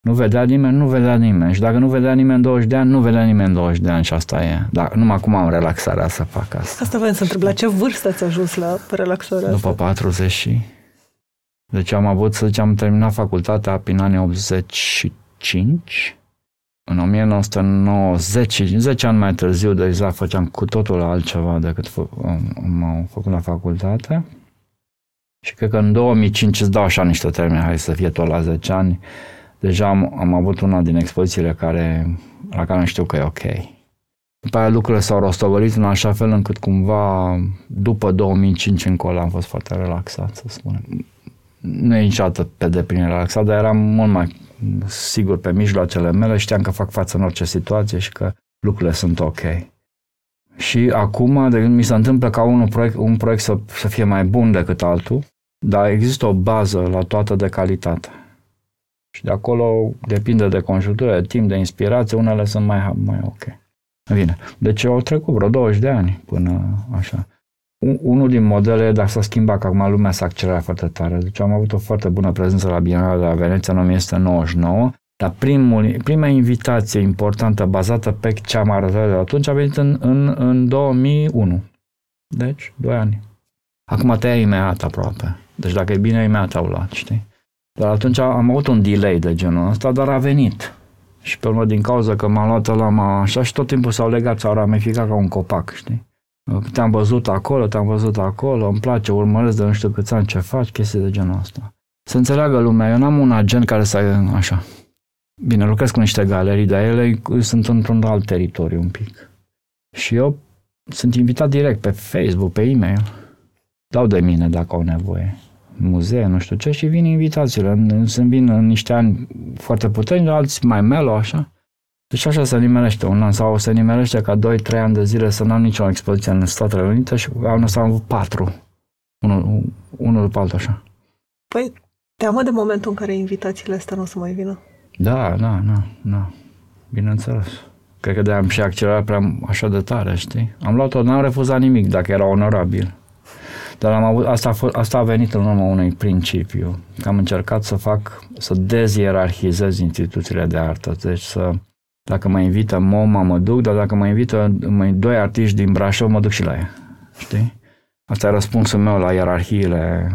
Nu vedea nimeni, nu vedea nimeni. Și dacă nu vedea nimeni 20 de ani, nu vedea nimeni 20 de ani și asta e. Dar numai acum am relaxarea să fac asta. Asta voiam să întreb. La ce vârstă ați ajuns la relaxarea După asta? 40 și... Deci am avut, să zicem, am terminat facultatea prin anii 85. În 1990, 10 ani mai târziu, deja făceam cu totul altceva decât fă, am, am făcut la facultate. Și cred că în 2005 îți dau așa niște termeni, hai să fie tot la 10 ani, deja am, am avut una din expozițiile care, la care nu știu că e ok. După aia lucrurile s-au rostogolit în așa fel încât cumva după 2005 încolo am fost foarte relaxat, să spunem. Nu e niciodată pe deplin relaxat, dar eram mult mai sigur pe mijloacele mele, știam că fac față în orice situație și că lucrurile sunt ok. Și acum, de când mi se întâmplă ca un proiect, un proiect să, să fie mai bun decât altul, dar există o bază la toată de calitate. Și de acolo depinde de conjunctură, de timp, de inspirație, unele sunt mai, mai ok. Bine, deci au trecut vreo 20 de ani până așa. Unul din modele, dar s-a schimbat, că acum lumea s-a accelerat foarte tare. Deci am avut o foarte bună prezență la Bienalele de la Veneția în 1999, dar primul, prima invitație importantă bazată pe ce am arătat de atunci a venit în, în, în 2001. Deci, 2 ani. Acum te ia imediat aproape. Deci dacă e bine, imediat au luat, știi? Dar atunci am avut un delay de genul ăsta, dar a venit. Și pe urmă, din cauza că m-a luat la ma așa și tot timpul s-au legat, s-au ramificat ca un copac, știi? Te-am văzut acolo, te-am văzut acolo, îmi place, urmăresc de nu știu câți ani ce faci, chestii de genul ăsta. Să înțeleagă lumea, eu n-am un agent care să așa. Bine, lucrez cu niște galerii, dar ele sunt într-un alt teritoriu un pic. Și eu sunt invitat direct pe Facebook, pe e-mail. Dau de mine dacă au nevoie muzee, nu știu ce, și vin invitațiile. Sunt vin în niște ani foarte puternici, alții mai melo, așa. Deci așa se nimerește un an sau se nimerește ca 2-3 ani de zile să n-am nicio expoziție în Statele Unite și anul ăsta am avut patru. Unul, unul după altul așa. Păi, teamă de momentul în care invitațiile astea nu o să mai vină? Da, da, da, da. Bineînțeles. Cred că de am și accelerat prea așa de tare, știi? Am luat-o, n-am refuzat nimic dacă era onorabil. Dar am avut, asta, a fost, asta a venit în urma unui principiu. Că am încercat să fac, să dezierarhizez instituțiile de artă. Deci să, dacă mă invită MoMA, mă duc, dar dacă mă invită mă, doi artiști din Brașov, mă duc și la ea. Știi? Asta e răspunsul meu la ierarhiile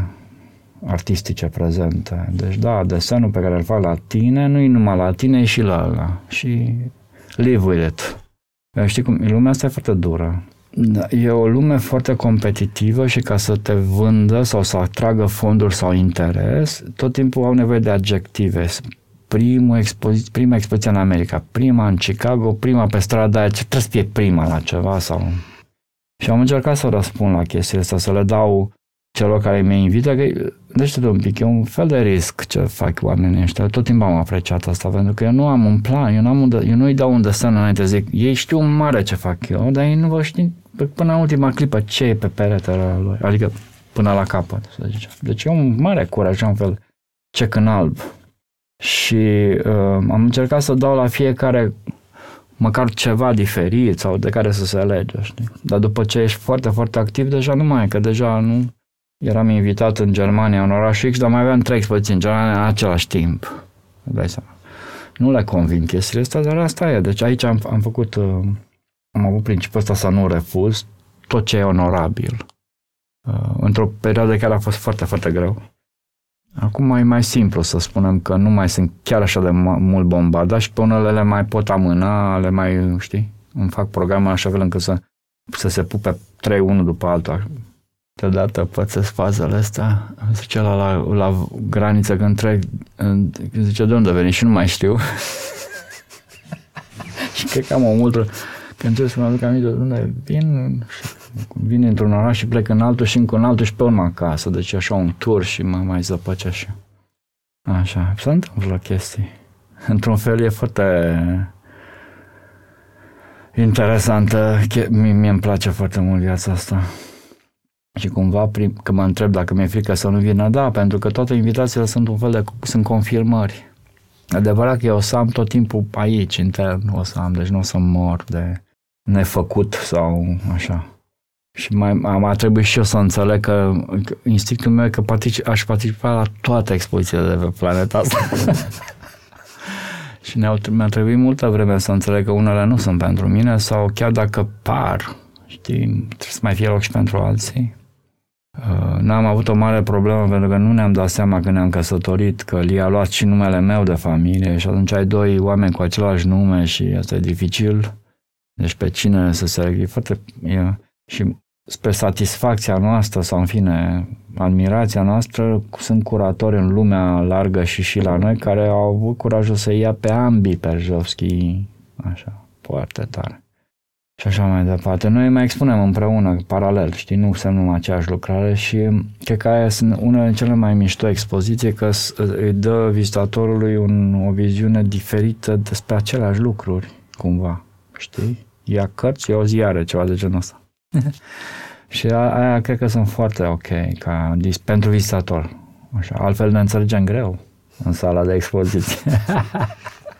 artistice prezente. Deci da, desenul pe care îl fac la tine nu e numai la tine, e și la ăla. Și live with it. Știi cum, lumea asta e foarte dură. Da, e o lume foarte competitivă și ca să te vândă sau să atragă fonduri sau interes, tot timpul au nevoie de adjective. Primul expozi- prima expoziție în America, prima în Chicago, prima pe strada aia, ce trebuie să fie prima la ceva sau... Și am încercat să răspund la chestiile astea, să le dau celor care mi invită, că deci un pic, e un fel de risc ce fac oamenii ăștia. Tot timpul am apreciat asta, pentru că eu nu am un plan, eu, n-am un de, eu nu-i dau un desen înainte, zic, ei știu mare ce fac eu, dar ei nu vă știu până în ultima clipă ce e pe peretele lui, adică până la capăt, să zicem. Deci e un mare curaj, un fel, cec în alb. Și uh, am încercat să dau la fiecare măcar ceva diferit sau de care să se alege, știi? Dar după ce ești foarte, foarte activ, deja nu mai e, că deja nu... Eram invitat în Germania, în oraș X, dar mai aveam trei expoziții în Germania în același timp. Dai seama. Nu le convin chestiile astea, dar asta e. Deci aici am, am făcut, uh, am avut principiul ăsta să nu refuz tot ce e onorabil. Uh, într-o perioadă care a fost foarte, foarte greu. Acum e mai simplu să spunem că nu mai sunt chiar așa de mult bombardat și pe unele le mai pot amâna, le mai, știi, îmi fac programe așa fel încât să, să se pupe trei unul după altul Deodată pățesc fazele astea, zice la, la, la graniță când trec, zice de unde veni și nu mai știu. [laughs] și cred că am o multă, când trebuie să mă aduc aminte de unde vin, vin într-un oraș și plec în altul și încă în altul și pe urmă acasă, deci așa un tur și mă mai zăpăce așa. Așa, se întâmplă chestii. Într-un fel e foarte interesantă, mie îmi place foarte mult viața asta. Și cumva, prim, că mă întreb dacă mi-e frică să nu vină, da, pentru că toate invitațiile sunt un fel de, sunt confirmări. Adevărat că eu o să am tot timpul aici, intern, o să am, deci nu o să mor de nefăcut sau așa. Și mai, a trebuit și eu să înțeleg că, că instinctul meu că particip, aș participa la toate expozițiile de pe planeta asta. [laughs] și ne mi-a trebuit multă vreme să înțeleg că unele nu sunt pentru mine sau chiar dacă par, știi, trebuie să mai fie loc și pentru alții. Uh, n-am avut o mare problemă pentru că nu ne-am dat seama când ne-am căsătorit că li-a luat și numele meu de familie și atunci ai doi oameni cu același nume și asta e dificil. Deci pe cine să se... E foarte... E, și spre satisfacția noastră sau în fine admirația noastră sunt curatori în lumea largă și și la noi care au avut curajul să ia pe ambii Perjovski așa, foarte tare și așa mai departe. Noi mai expunem împreună, paralel, știi, nu semnăm aceeași lucrare și cred că aia sunt una din cele mai mișto expoziție că îi dă vizitatorului un, o viziune diferită despre aceleași lucruri, cumva, știi? Ia cărți, ia o ziare, ceva de genul ăsta. Și aia cred că sunt foarte ok ca pentru vizitator. Așa. Altfel ne înțelegem greu în sala de expoziție.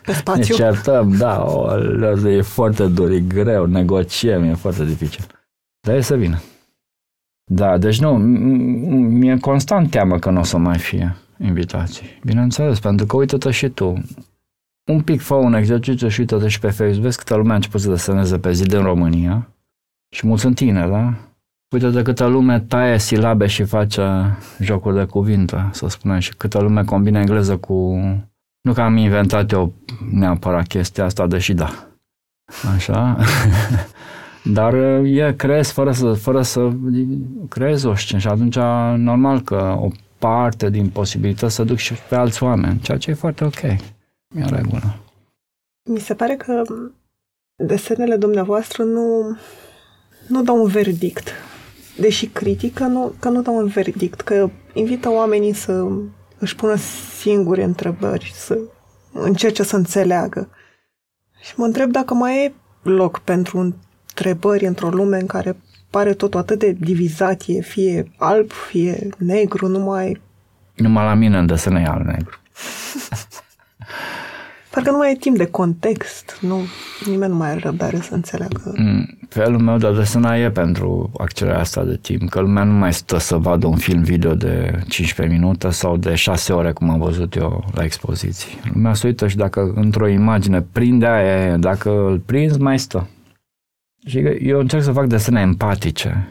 Pe spațiu. Ne certăm, da, o, e foarte dur, e greu, negociem, e foarte dificil. Dar e să vină. Da, deci nu, mi-e constant teamă că nu o să mai fie invitații. Bineînțeles, pentru că uite-te și tu. Un pic fă un exercițiu și uite-te și pe Facebook, vezi câtă lume a început să deseneze pe zi din România și mulți sunt tineri, da? Uite de câtă lume taie silabe și face jocuri de cuvinte, să spunem, și câtă lume combina engleză cu nu că am inventat eu neapărat chestia asta, deși da. Așa? [laughs] Dar e, creezi fără să, fără să creezi o scenă și atunci normal că o parte din posibilități să duc și pe alți oameni, ceea ce e foarte ok. E în regulă. Mi se pare că desenele dumneavoastră nu, nu dau un verdict. Deși critică, nu, că nu dau un verdict, că invită oamenii să își pună singuri întrebări, să încerce să înțeleagă. Și mă întreb dacă mai e loc pentru întrebări într-o lume în care pare totul atât de divizat, e fie alb, fie negru, nu mai... Numai la mine în desene e alb-negru. [laughs] Parcă nu mai e timp de context, nu, nimeni nu mai are răbdare să înțeleagă. Mm, felul meu de a desena e pentru accelerarea asta de timp, că lumea nu mai stă să vadă un film video de 15 minute sau de 6 ore, cum am văzut eu la expoziții. Lumea se uită și dacă într-o imagine prinde aia, dacă îl prinzi, mai stă. Și eu încerc să fac desene empatice.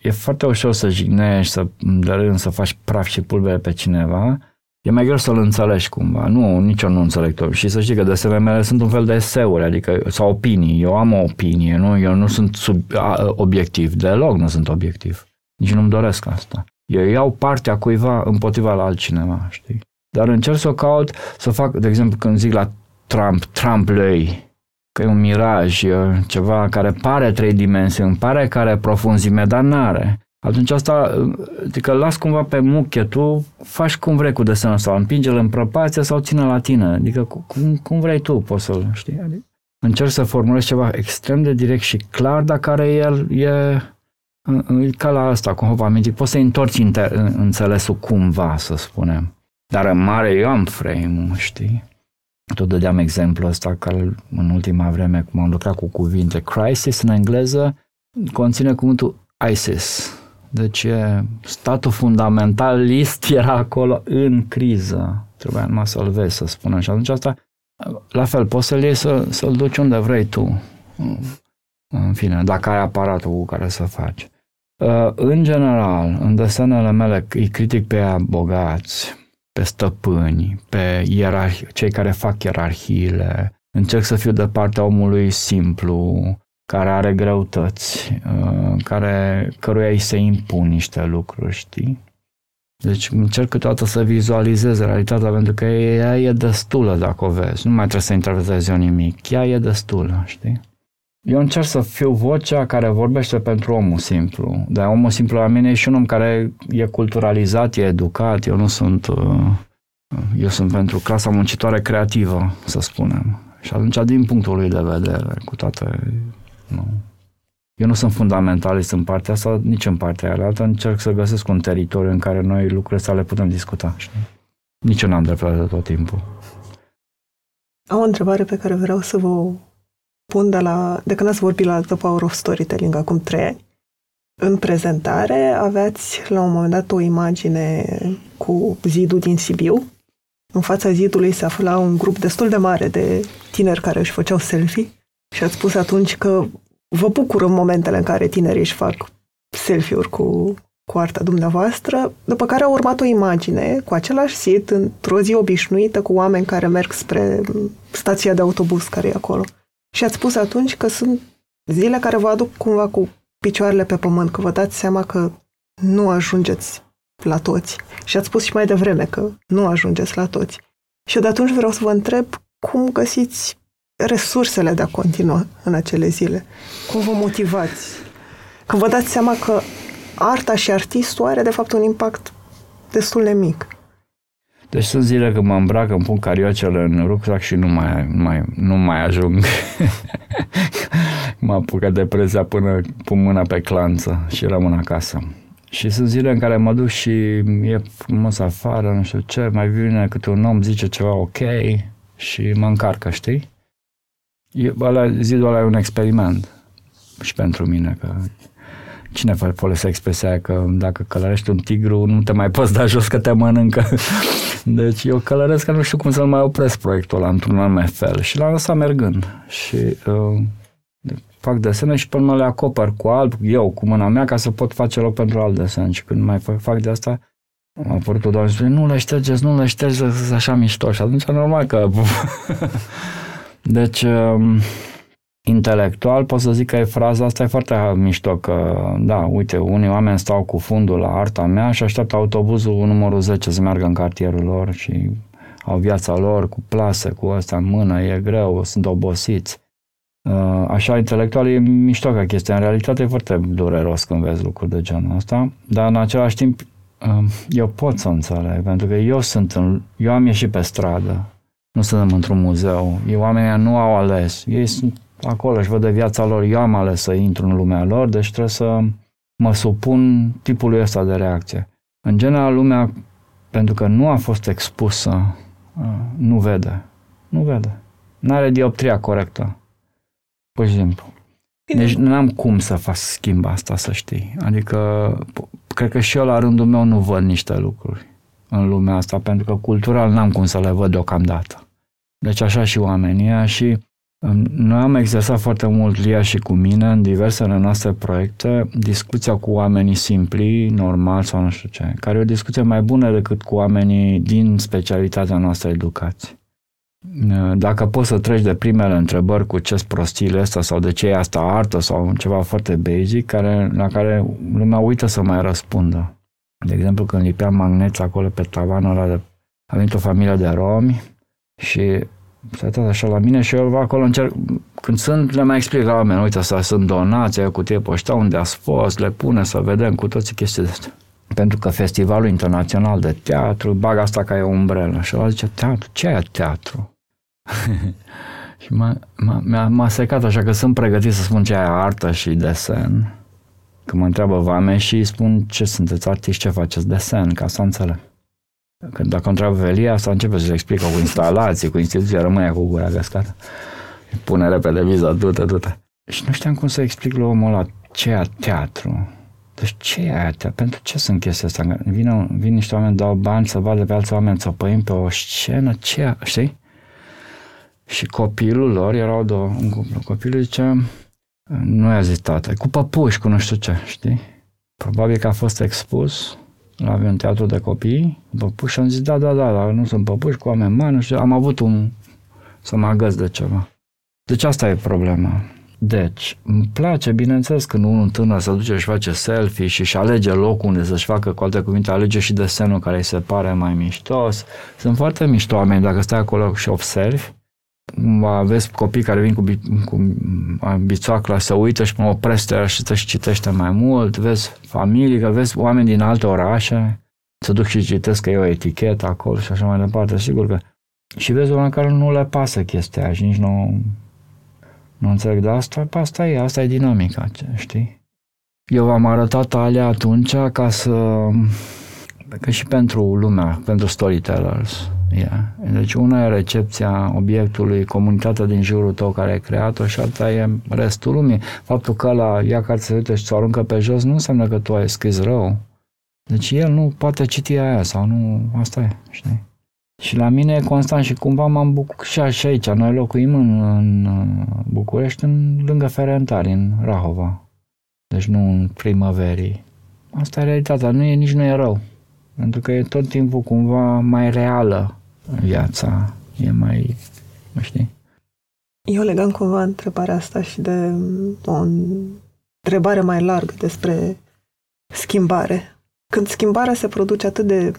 E foarte ușor să jignești, să de rând, să faci praf și pulbere pe cineva, e mai greu să-l înțelegi cumva. Nu, nici eu nu înțeleg tot. Și să știi că desenele mele sunt un fel de eseuri, adică, sau opinii. Eu am o opinie, nu? Eu nu sunt sub, a, obiectiv, deloc nu sunt obiectiv. Nici nu-mi doresc asta. Eu iau partea cuiva împotriva la altcineva, știi? Dar încerc să o caut, să fac, de exemplu, când zic la Trump, Trump lui, că e un miraj, e ceva care pare trei dimensiuni, pare că are profunzime, dar n-are atunci asta, adică las cumva pe muche, tu faci cum vrei cu desenul sau împinge-l în prăpație sau ține la tine, adică cum, cum vrei tu, poți să-l știi. Adică încerc să formulezi ceva extrem de direct și clar, dar care el e, e ca la asta, cum vă aminti, poți să întorci înțelesul cumva, să spunem. Dar în mare eu am frame știi? Tot dădeam exemplu ăsta care în ultima vreme, cum am lucrat cu cuvinte, crisis în engleză, conține cuvântul ISIS, deci statul fundamentalist era acolo în criză. Trebuia numai să-l vezi, să spunem. Și atunci asta, la fel, poți să-l iei să, să-l duci unde vrei tu. În fine, dacă ai aparatul cu care să faci. Uh, în general, în desenele mele îi critic pe aia bogați, pe stăpâni, pe ierarhi, cei care fac ierarhiile. Încerc să fiu de partea omului simplu, care are greutăți, uh, care, căruia îi se impun niște lucruri, știi? Deci încerc câteodată să vizualizez realitatea pentru că ea e destulă dacă o vezi. Nu mai trebuie să interpretezi eu nimic. Ea e destulă, știi? Eu încerc să fiu vocea care vorbește pentru omul simplu. Dar omul simplu la mine e și un om care e culturalizat, e educat. Eu nu sunt... Uh, eu sunt pentru clasa muncitoare creativă, să spunem. Și atunci, din punctul lui de vedere, cu toate... Nu. Eu nu sunt fundamentalist în partea asta, nici în partea aia altă. Încerc să găsesc un teritoriu în care noi lucrurile să le putem discuta. Știi? Nici eu n-am dreptate tot timpul. Am o întrebare pe care vreau să vă pun de, la, de când ați vorbit la The Power of Storytelling acum trei ani. În prezentare aveați la un moment dat o imagine cu zidul din Sibiu. În fața zidului se afla un grup destul de mare de tineri care își făceau selfie și ați spus atunci că vă bucur în momentele în care tinerii își fac selfie-uri cu, cu arta dumneavoastră, după care a urmat o imagine cu același sit într-o zi obișnuită cu oameni care merg spre stația de autobuz care e acolo. Și ați spus atunci că sunt zile care vă aduc cumva cu picioarele pe pământ, că vă dați seama că nu ajungeți la toți. Și ați spus și mai devreme că nu ajungeți la toți. Și de atunci vreau să vă întreb cum găsiți resursele de a continua în acele zile. Cum vă motivați? Când vă dați seama că arta și artistul are de fapt un impact destul de mic. Deci sunt zile când mă îmbrac, îmi pun cariocele în rucsac și nu mai, nu mai, nu mai ajung. [laughs] mă apucă depresia până pun mâna pe clanță și rămân acasă. Și sunt zile în care mă duc și e frumos afară, nu știu ce, mai vine câte un om, zice ceva ok și mă încarcă, știi? E, ăla, zidul ăla e un experiment și pentru mine, că cine folosește expresia că dacă călărești un tigru nu te mai poți da jos că te mănâncă. [laughs] Deci eu călăresc că nu știu cum să-l mai opresc proiectul ăla într-un anume fel. Și l-am lăsat mergând. Și uh, fac desene și până le acopăr cu alb, eu, cu mâna mea, ca să pot face loc pentru alt desen. Și când mai fac de asta a apărut o doamnă și spune, nu le ștergeți, nu le ștergeți, așa mișto. Și atunci normal că [laughs] Deci, um, intelectual pot să zic că e fraza asta e foarte mișto, că da, uite, unii oameni stau cu fundul la arta mea și așteaptă autobuzul numărul 10 să meargă în cartierul lor și au viața lor cu plase, cu asta în mână, e greu, sunt obosiți. Uh, așa, intelectual e mișto ca chestia. În realitate e foarte dureros când vezi lucruri de genul ăsta, dar în același timp um, eu pot să înțeleg, pentru că eu sunt în, eu am ieșit pe stradă, nu suntem într-un muzeu. Ei, oamenii nu au ales. Ei sunt acolo, își văd de viața lor. Eu am ales să intru în lumea lor, deci trebuie să mă supun tipului ăsta de reacție. În general, lumea, pentru că nu a fost expusă, nu vede. Nu vede. Nu are dioptria corectă. Pur și simplu. Deci nu am cum să fac schimb asta, să știi. Adică, cred că și eu la rândul meu nu văd niște lucruri în lumea asta, pentru că cultural n-am cum să le văd deocamdată. Deci așa și oamenii și um, noi am exersat foarte mult, Lia și cu mine, în diversele noastre proiecte, discuția cu oamenii simpli, normal sau nu știu ce, care e o discuție mai bună decât cu oamenii din specialitatea noastră educație. Dacă poți să treci de primele întrebări cu ce prostiile astea sau de ce e asta artă sau ceva foarte basic, care, la care lumea uită să mai răspundă. De exemplu, când lipeam magneți acolo pe tavanul ăla, de, a venit o familie de romi și s-a uitat așa la mine și eu acolo încerc, când sunt, le mai explic la oameni, uite, asta sunt donații, cu cutie poșta, unde ați fost, le pune să vedem cu toții chestii de astea. Pentru că Festivalul Internațional de Teatru bagă asta ca e o umbrelă. Și ăla zice, teatru? Ce e teatru? [laughs] și m-a, m-a, m-a secat așa că sunt pregătit să spun ce e artă și desen. Când mă întreabă vame și spun ce sunteți artiști, ce faceți desen, ca să înțeleg. Când dacă întreabă Velia, asta începe să-și explică cu instalații, cu instituția, rămâne cu gura găscată. Pune repede viza, du-te, du-te. Și nu știam cum să explic lui omul ăla ce e teatru. Deci ce e aia teatru? Pentru ce sunt chestia asta? Vin, vin niște oameni, dau bani să vadă pe alți oameni țopăim pe o scenă, ce știi? Și copilul lor, erau două, un cuplu, copilul zicea, nu i-a zis tata, cu păpuși, cu nu știu ce, știi? Probabil că a fost expus la un teatru de copii, păpuși, și am zis, da, da, da, dar nu sunt păpuși, cu oameni mari, nu știu, am avut un, să mă agăs de ceva. Deci asta e problema. Deci, îmi place, bineînțeles, când unul tânăr se duce și face selfie și își alege locul unde să-și facă, cu alte cuvinte, alege și desenul care îi se pare mai miștos. Sunt foarte mișto oameni, dacă stai acolo și observi, vezi copii care vin cu, cu bițoacla, să uită și mă oprește și să-și citește mai mult, vezi familii, că vezi oameni din alte orașe, să duc și citesc că e o etichetă acolo și așa mai departe, sigur că și vezi oameni care nu le pasă chestia aia și nici nu, nu înțeleg, dar asta, asta e, asta e dinamica, știi? Eu v-am arătat alea atunci ca să, că și pentru lumea, pentru storytellers, Yeah. Deci una e recepția obiectului, comunitatea din jurul tău care ai creat-o și alta e restul lumii. Faptul că la ia care se uită și ți-o aruncă pe jos nu înseamnă că tu ai scris rău. Deci el nu poate citi aia sau nu, asta e, știi? Și la mine e constant și cumva m-am bucurat și, așa aici. Noi locuim în, în București, în, lângă Ferentari, în Rahova. Deci nu în primăverii. Asta e realitatea, nu e, nici nu e rău. Pentru că e tot timpul cumva mai reală viața. E mai, nu știi? Eu legam cumva întrebarea asta și de o întrebare mai largă despre schimbare. Când schimbarea se produce atât de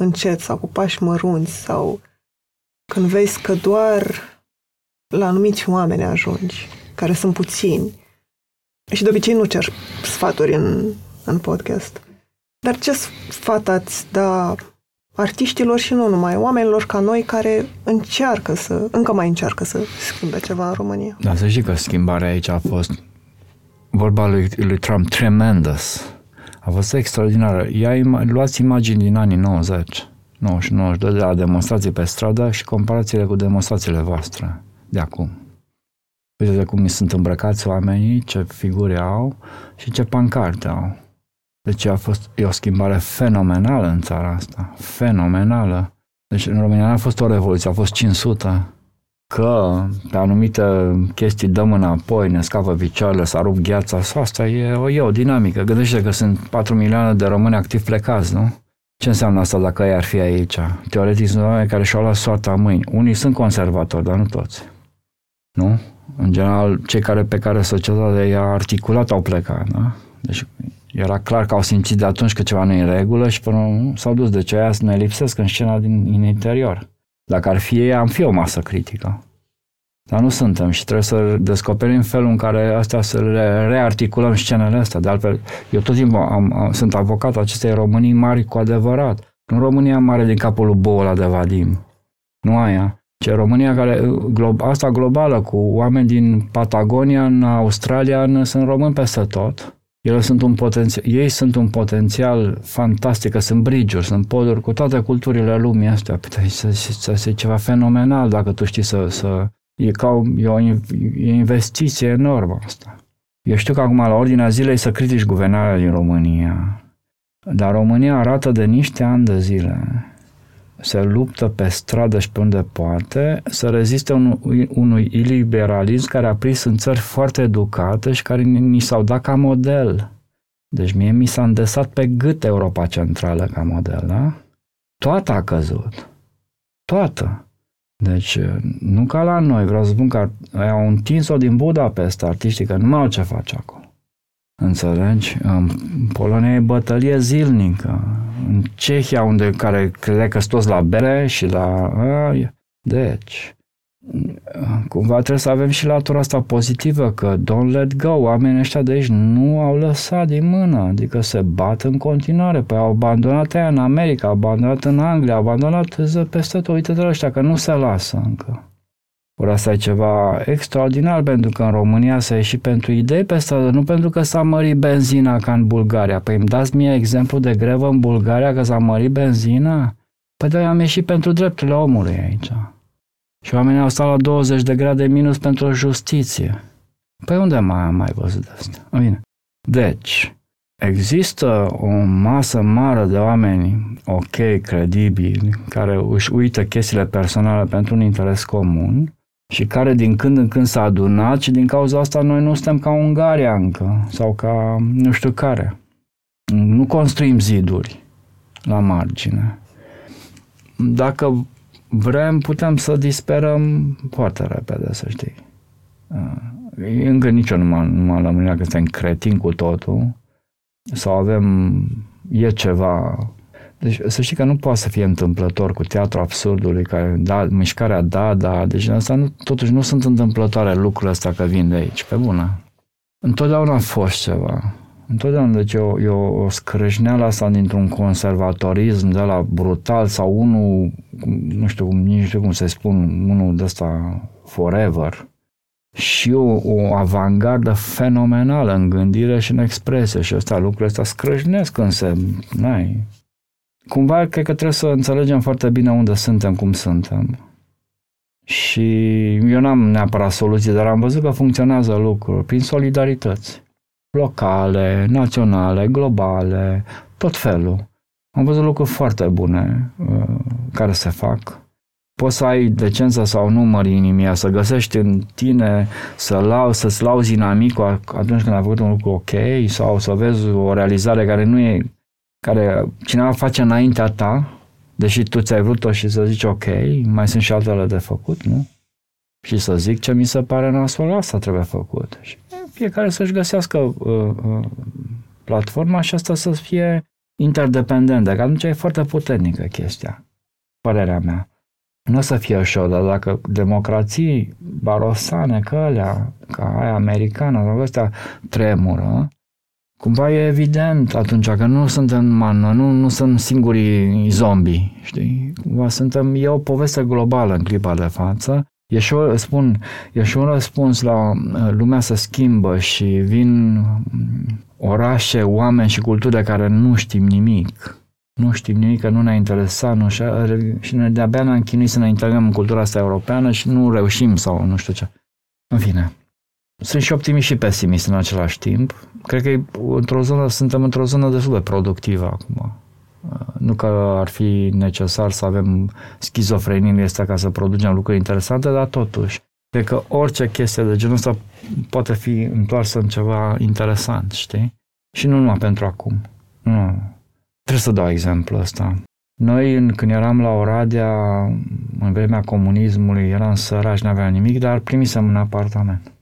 încet sau cu pași mărunți sau când vezi că doar la anumiți oameni ajungi, care sunt puțini, și de obicei nu cer sfaturi în, în podcast, dar ce sfat ați da artiștilor și nu numai, oamenilor ca noi care încearcă să, încă mai încearcă să schimbe ceva în România? Da, să știi că schimbarea aici a fost vorba lui, lui Trump, tremendous. A fost extraordinară. Ia, luați imagini din anii 90, 99, de la demonstrații pe stradă și comparațiile cu demonstrațiile voastre de acum. Uite cum sunt îmbrăcați oamenii, ce figuri au și ce pancarte au. Deci a fost e o schimbare fenomenală în țara asta. Fenomenală. Deci în România n-a fost o revoluție, a fost 500. Că pe anumite chestii dăm înapoi, ne scapă picioarele, s-a rupt gheața, asta e o, e o dinamică. Gândește că sunt 4 milioane de români activ plecați, nu? Ce înseamnă asta dacă ei ar fi aici? Teoretic sunt oameni care și-au luat soarta mâini. Unii sunt conservatori, dar nu toți. Nu? În general, cei care pe care societatea i-a articulat au plecat, da? Deci era clar că au simțit de atunci că ceva nu e în regulă și până s-au dus. de ce aia să ne lipsesc în scena din în interior. Dacă ar fi ei, am fi o masă critică. Dar nu suntem și trebuie să descoperim felul în care astea să le rearticulăm scenele astea. De altfel, eu tot timpul am, am, sunt avocat acestei Românii mari cu adevărat. Nu România mare din capul lui Bola de Vadim. Nu aia. Ce România care, glob, asta globală, cu oameni din Patagonia, în Australia, în, sunt români peste tot ele sunt un potențial, ei sunt un potențial fantastic, sunt bridge sunt poduri cu toate culturile lumii astea. Păi, să, ceva fenomenal dacă tu știi să... să e ca o, e o e investiție enormă asta. Eu știu că acum la ordinea zilei să critici guvernarea din România, dar România arată de niște ani de zile se luptă pe stradă și pe unde poate să reziste un, unui iliberalism care a prins în țări foarte educate și care ni s-au dat ca model. Deci mie mi s-a îndesat pe gât Europa Centrală ca model, da? Toată a căzut. Toată. Deci, nu ca la noi, vreau să spun că au întins-o din Budapesta artiștii, că nu mai au ce face acolo. Înțelegi? În Polonia e bătălie zilnică. În Cehia, unde care credea că toți la bere și la... Deci, cumva trebuie să avem și latura asta pozitivă, că don't let go, oamenii ăștia de aici nu au lăsat din mână, adică se bat în continuare. Păi au abandonat aia în America, au abandonat în Anglia, au abandonat peste tot, uite-te ăștia, că nu se lasă încă. Ori asta e ceva extraordinar, pentru că în România s-a ieșit pentru idei pe stradă, nu pentru că s-a mărit benzina ca în Bulgaria. Păi îmi dați mie exemplu de grevă în Bulgaria că s-a mărit benzina? Păi da, am ieșit pentru drepturile omului aici. Și oamenii au stat la 20 de grade minus pentru justiție. Păi unde mai am mai văzut asta? Bine. Deci, există o masă mare de oameni ok, credibili, care își uită chestiile personale pentru un interes comun și care din când în când s-a adunat și din cauza asta noi nu suntem ca Ungaria încă sau ca nu știu care. Nu construim ziduri la margine. Dacă vrem, putem să disperăm foarte repede, să știi. Încă nici eu nu m-am, m-am lămurit că suntem cretin cu totul sau avem, e ceva deci să știi că nu poate să fie întâmplător cu teatru absurdului, care, da, mișcarea da, da, deci asta nu, totuși nu sunt întâmplătoare lucrurile astea că vin de aici, pe bună. Întotdeauna a fost ceva. Întotdeauna, deci o, e o, o scrâșneală asta dintr-un conservatorism de la brutal sau unul, nu știu, nici nu știu cum să spun, unul de ăsta forever. Și o, o avangardă fenomenală în gândire și în expresie și ăsta lucrurile astea scrâșnesc când se, n-ai, cumva cred că trebuie să înțelegem foarte bine unde suntem, cum suntem. Și eu n-am neapărat soluții, dar am văzut că funcționează lucruri prin solidarități locale, naționale, globale, tot felul. Am văzut lucruri foarte bune uh, care se fac. Poți să ai decența sau număr inimia, să găsești în tine, să lau, să-ți lauzi inamicul atunci când ai făcut un lucru ok sau să vezi o realizare care nu e care cineva face înaintea ta, deși tu ți-ai vrut-o și să zici ok, mai sunt și altele de făcut, nu? Și să zic ce mi se pare nasol, asta trebuie făcut. Și fiecare să-și găsească uh, uh, platforma și asta să fie interdependentă, că atunci e foarte puternică chestia, părerea mea. Nu o să fie ușor, dar dacă democrații barosane, că alea, ca aia americană, sau astea tremură, cumva e evident atunci că nu suntem mană, nu, nu sunt singurii zombi, știi? Cumva suntem, e o poveste globală în clipa de față. E și, o, spun, e și un răspuns la uh, lumea se schimbă și vin mm, orașe, oameni și culturi de care nu știm nimic. Nu știm nimic, că nu ne-a interesat nu și, și ne de-abia ne-am chinuit să ne integrăm în cultura asta europeană și nu reușim sau nu știu ce. În fine, sunt și optimist și pesimist în același timp. Cred că într-o zonă, suntem într-o zonă destul de productivă acum. Nu că ar fi necesar să avem schizofrenie asta ca să producem lucruri interesante, dar totuși, cred că orice chestie de genul ăsta poate fi întoarsă în ceva interesant, știi? Și nu numai pentru acum. Nu. Trebuie să dau exemplu ăsta. Noi, când eram la Oradea, în vremea comunismului, eram săraci, nu aveam nimic, dar primisem un apartament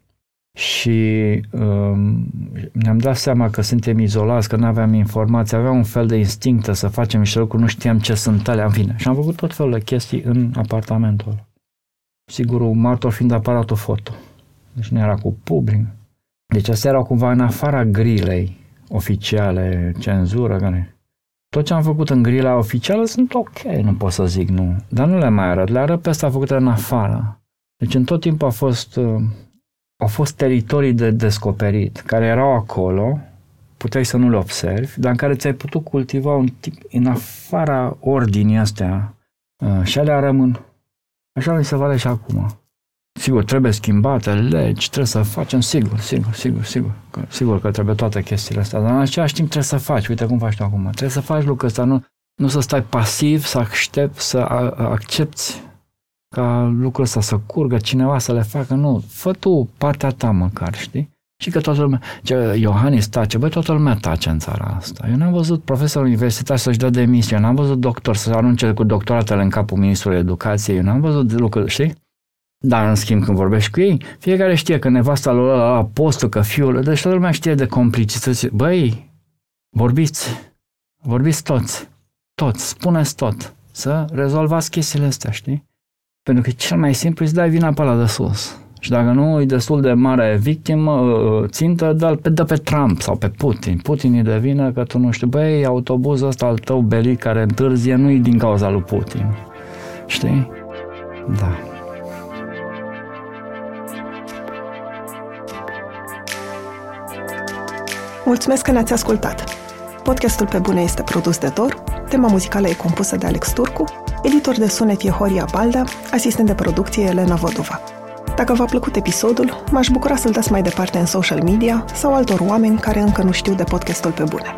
și um, ne-am dat seama că suntem izolați, că nu aveam informații, aveam un fel de instinctă să facem niște lucruri, nu știam ce sunt alea, în fine. Și am făcut tot felul de chestii în apartamentul ăla. Sigur, un martor fiind aparatul foto. Deci nu era cu public. Deci astea erau cumva în afara grilei oficiale, cenzură, care... Tot ce am făcut în grila oficială sunt ok, nu pot să zic nu. Dar nu le mai arăt, le arăt pe astea făcute în afară. Deci în tot timpul a fost uh, au fost teritorii de descoperit, care erau acolo, puteai să nu le observi, dar în care ți-ai putut cultiva un tip în afara ordinii astea uh, și alea rămân. Așa mi se vale și acum. Sigur, trebuie schimbate legi, trebuie să facem, sigur, sigur, sigur, sigur. Că, sigur că trebuie toate chestiile astea, dar în același timp trebuie să faci, uite cum faci tu acum. Trebuie să faci lucrul ăsta, nu, nu să stai pasiv, să aștepți, să accepti ca lucrul ăsta să curgă, cineva să le facă, nu, fă tu partea ta măcar, știi? Și că toată lumea, ce, Iohannis tace, băi, toată lumea tace în țara asta. Eu n-am văzut profesor universitar să-și dă demisia, eu n-am văzut doctor să arunce cu doctoratele în capul ministrului educației, eu n-am văzut lucruri, știi? Dar, în schimb, când vorbești cu ei, fiecare știe că nevasta lor la, la postul, că fiul, deci toată lumea știe de complicități. Băi, vorbiți, vorbiți toți, toți, spuneți tot, să rezolvați chestiile astea, știi? Pentru că cel mai simplu îți dai vina pe la de sus. Și dacă nu e destul de mare victimă, uh, țintă, dă pe, dă pe Trump sau pe Putin. Putin e de vină că tu nu știu, băi, autobuzul ăsta al tău belit care întârzie nu e din cauza lui Putin. Știi? Da. Mulțumesc că ne-ați ascultat! Podcastul Pe Bune este produs de Dor, tema muzicală e compusă de Alex Turcu, Editor de sunet e Horia Balda, asistent de producție Elena Vodova. Dacă v-a plăcut episodul, m-aș bucura să-l dați mai departe în social media sau altor oameni care încă nu știu de podcastul pe bune.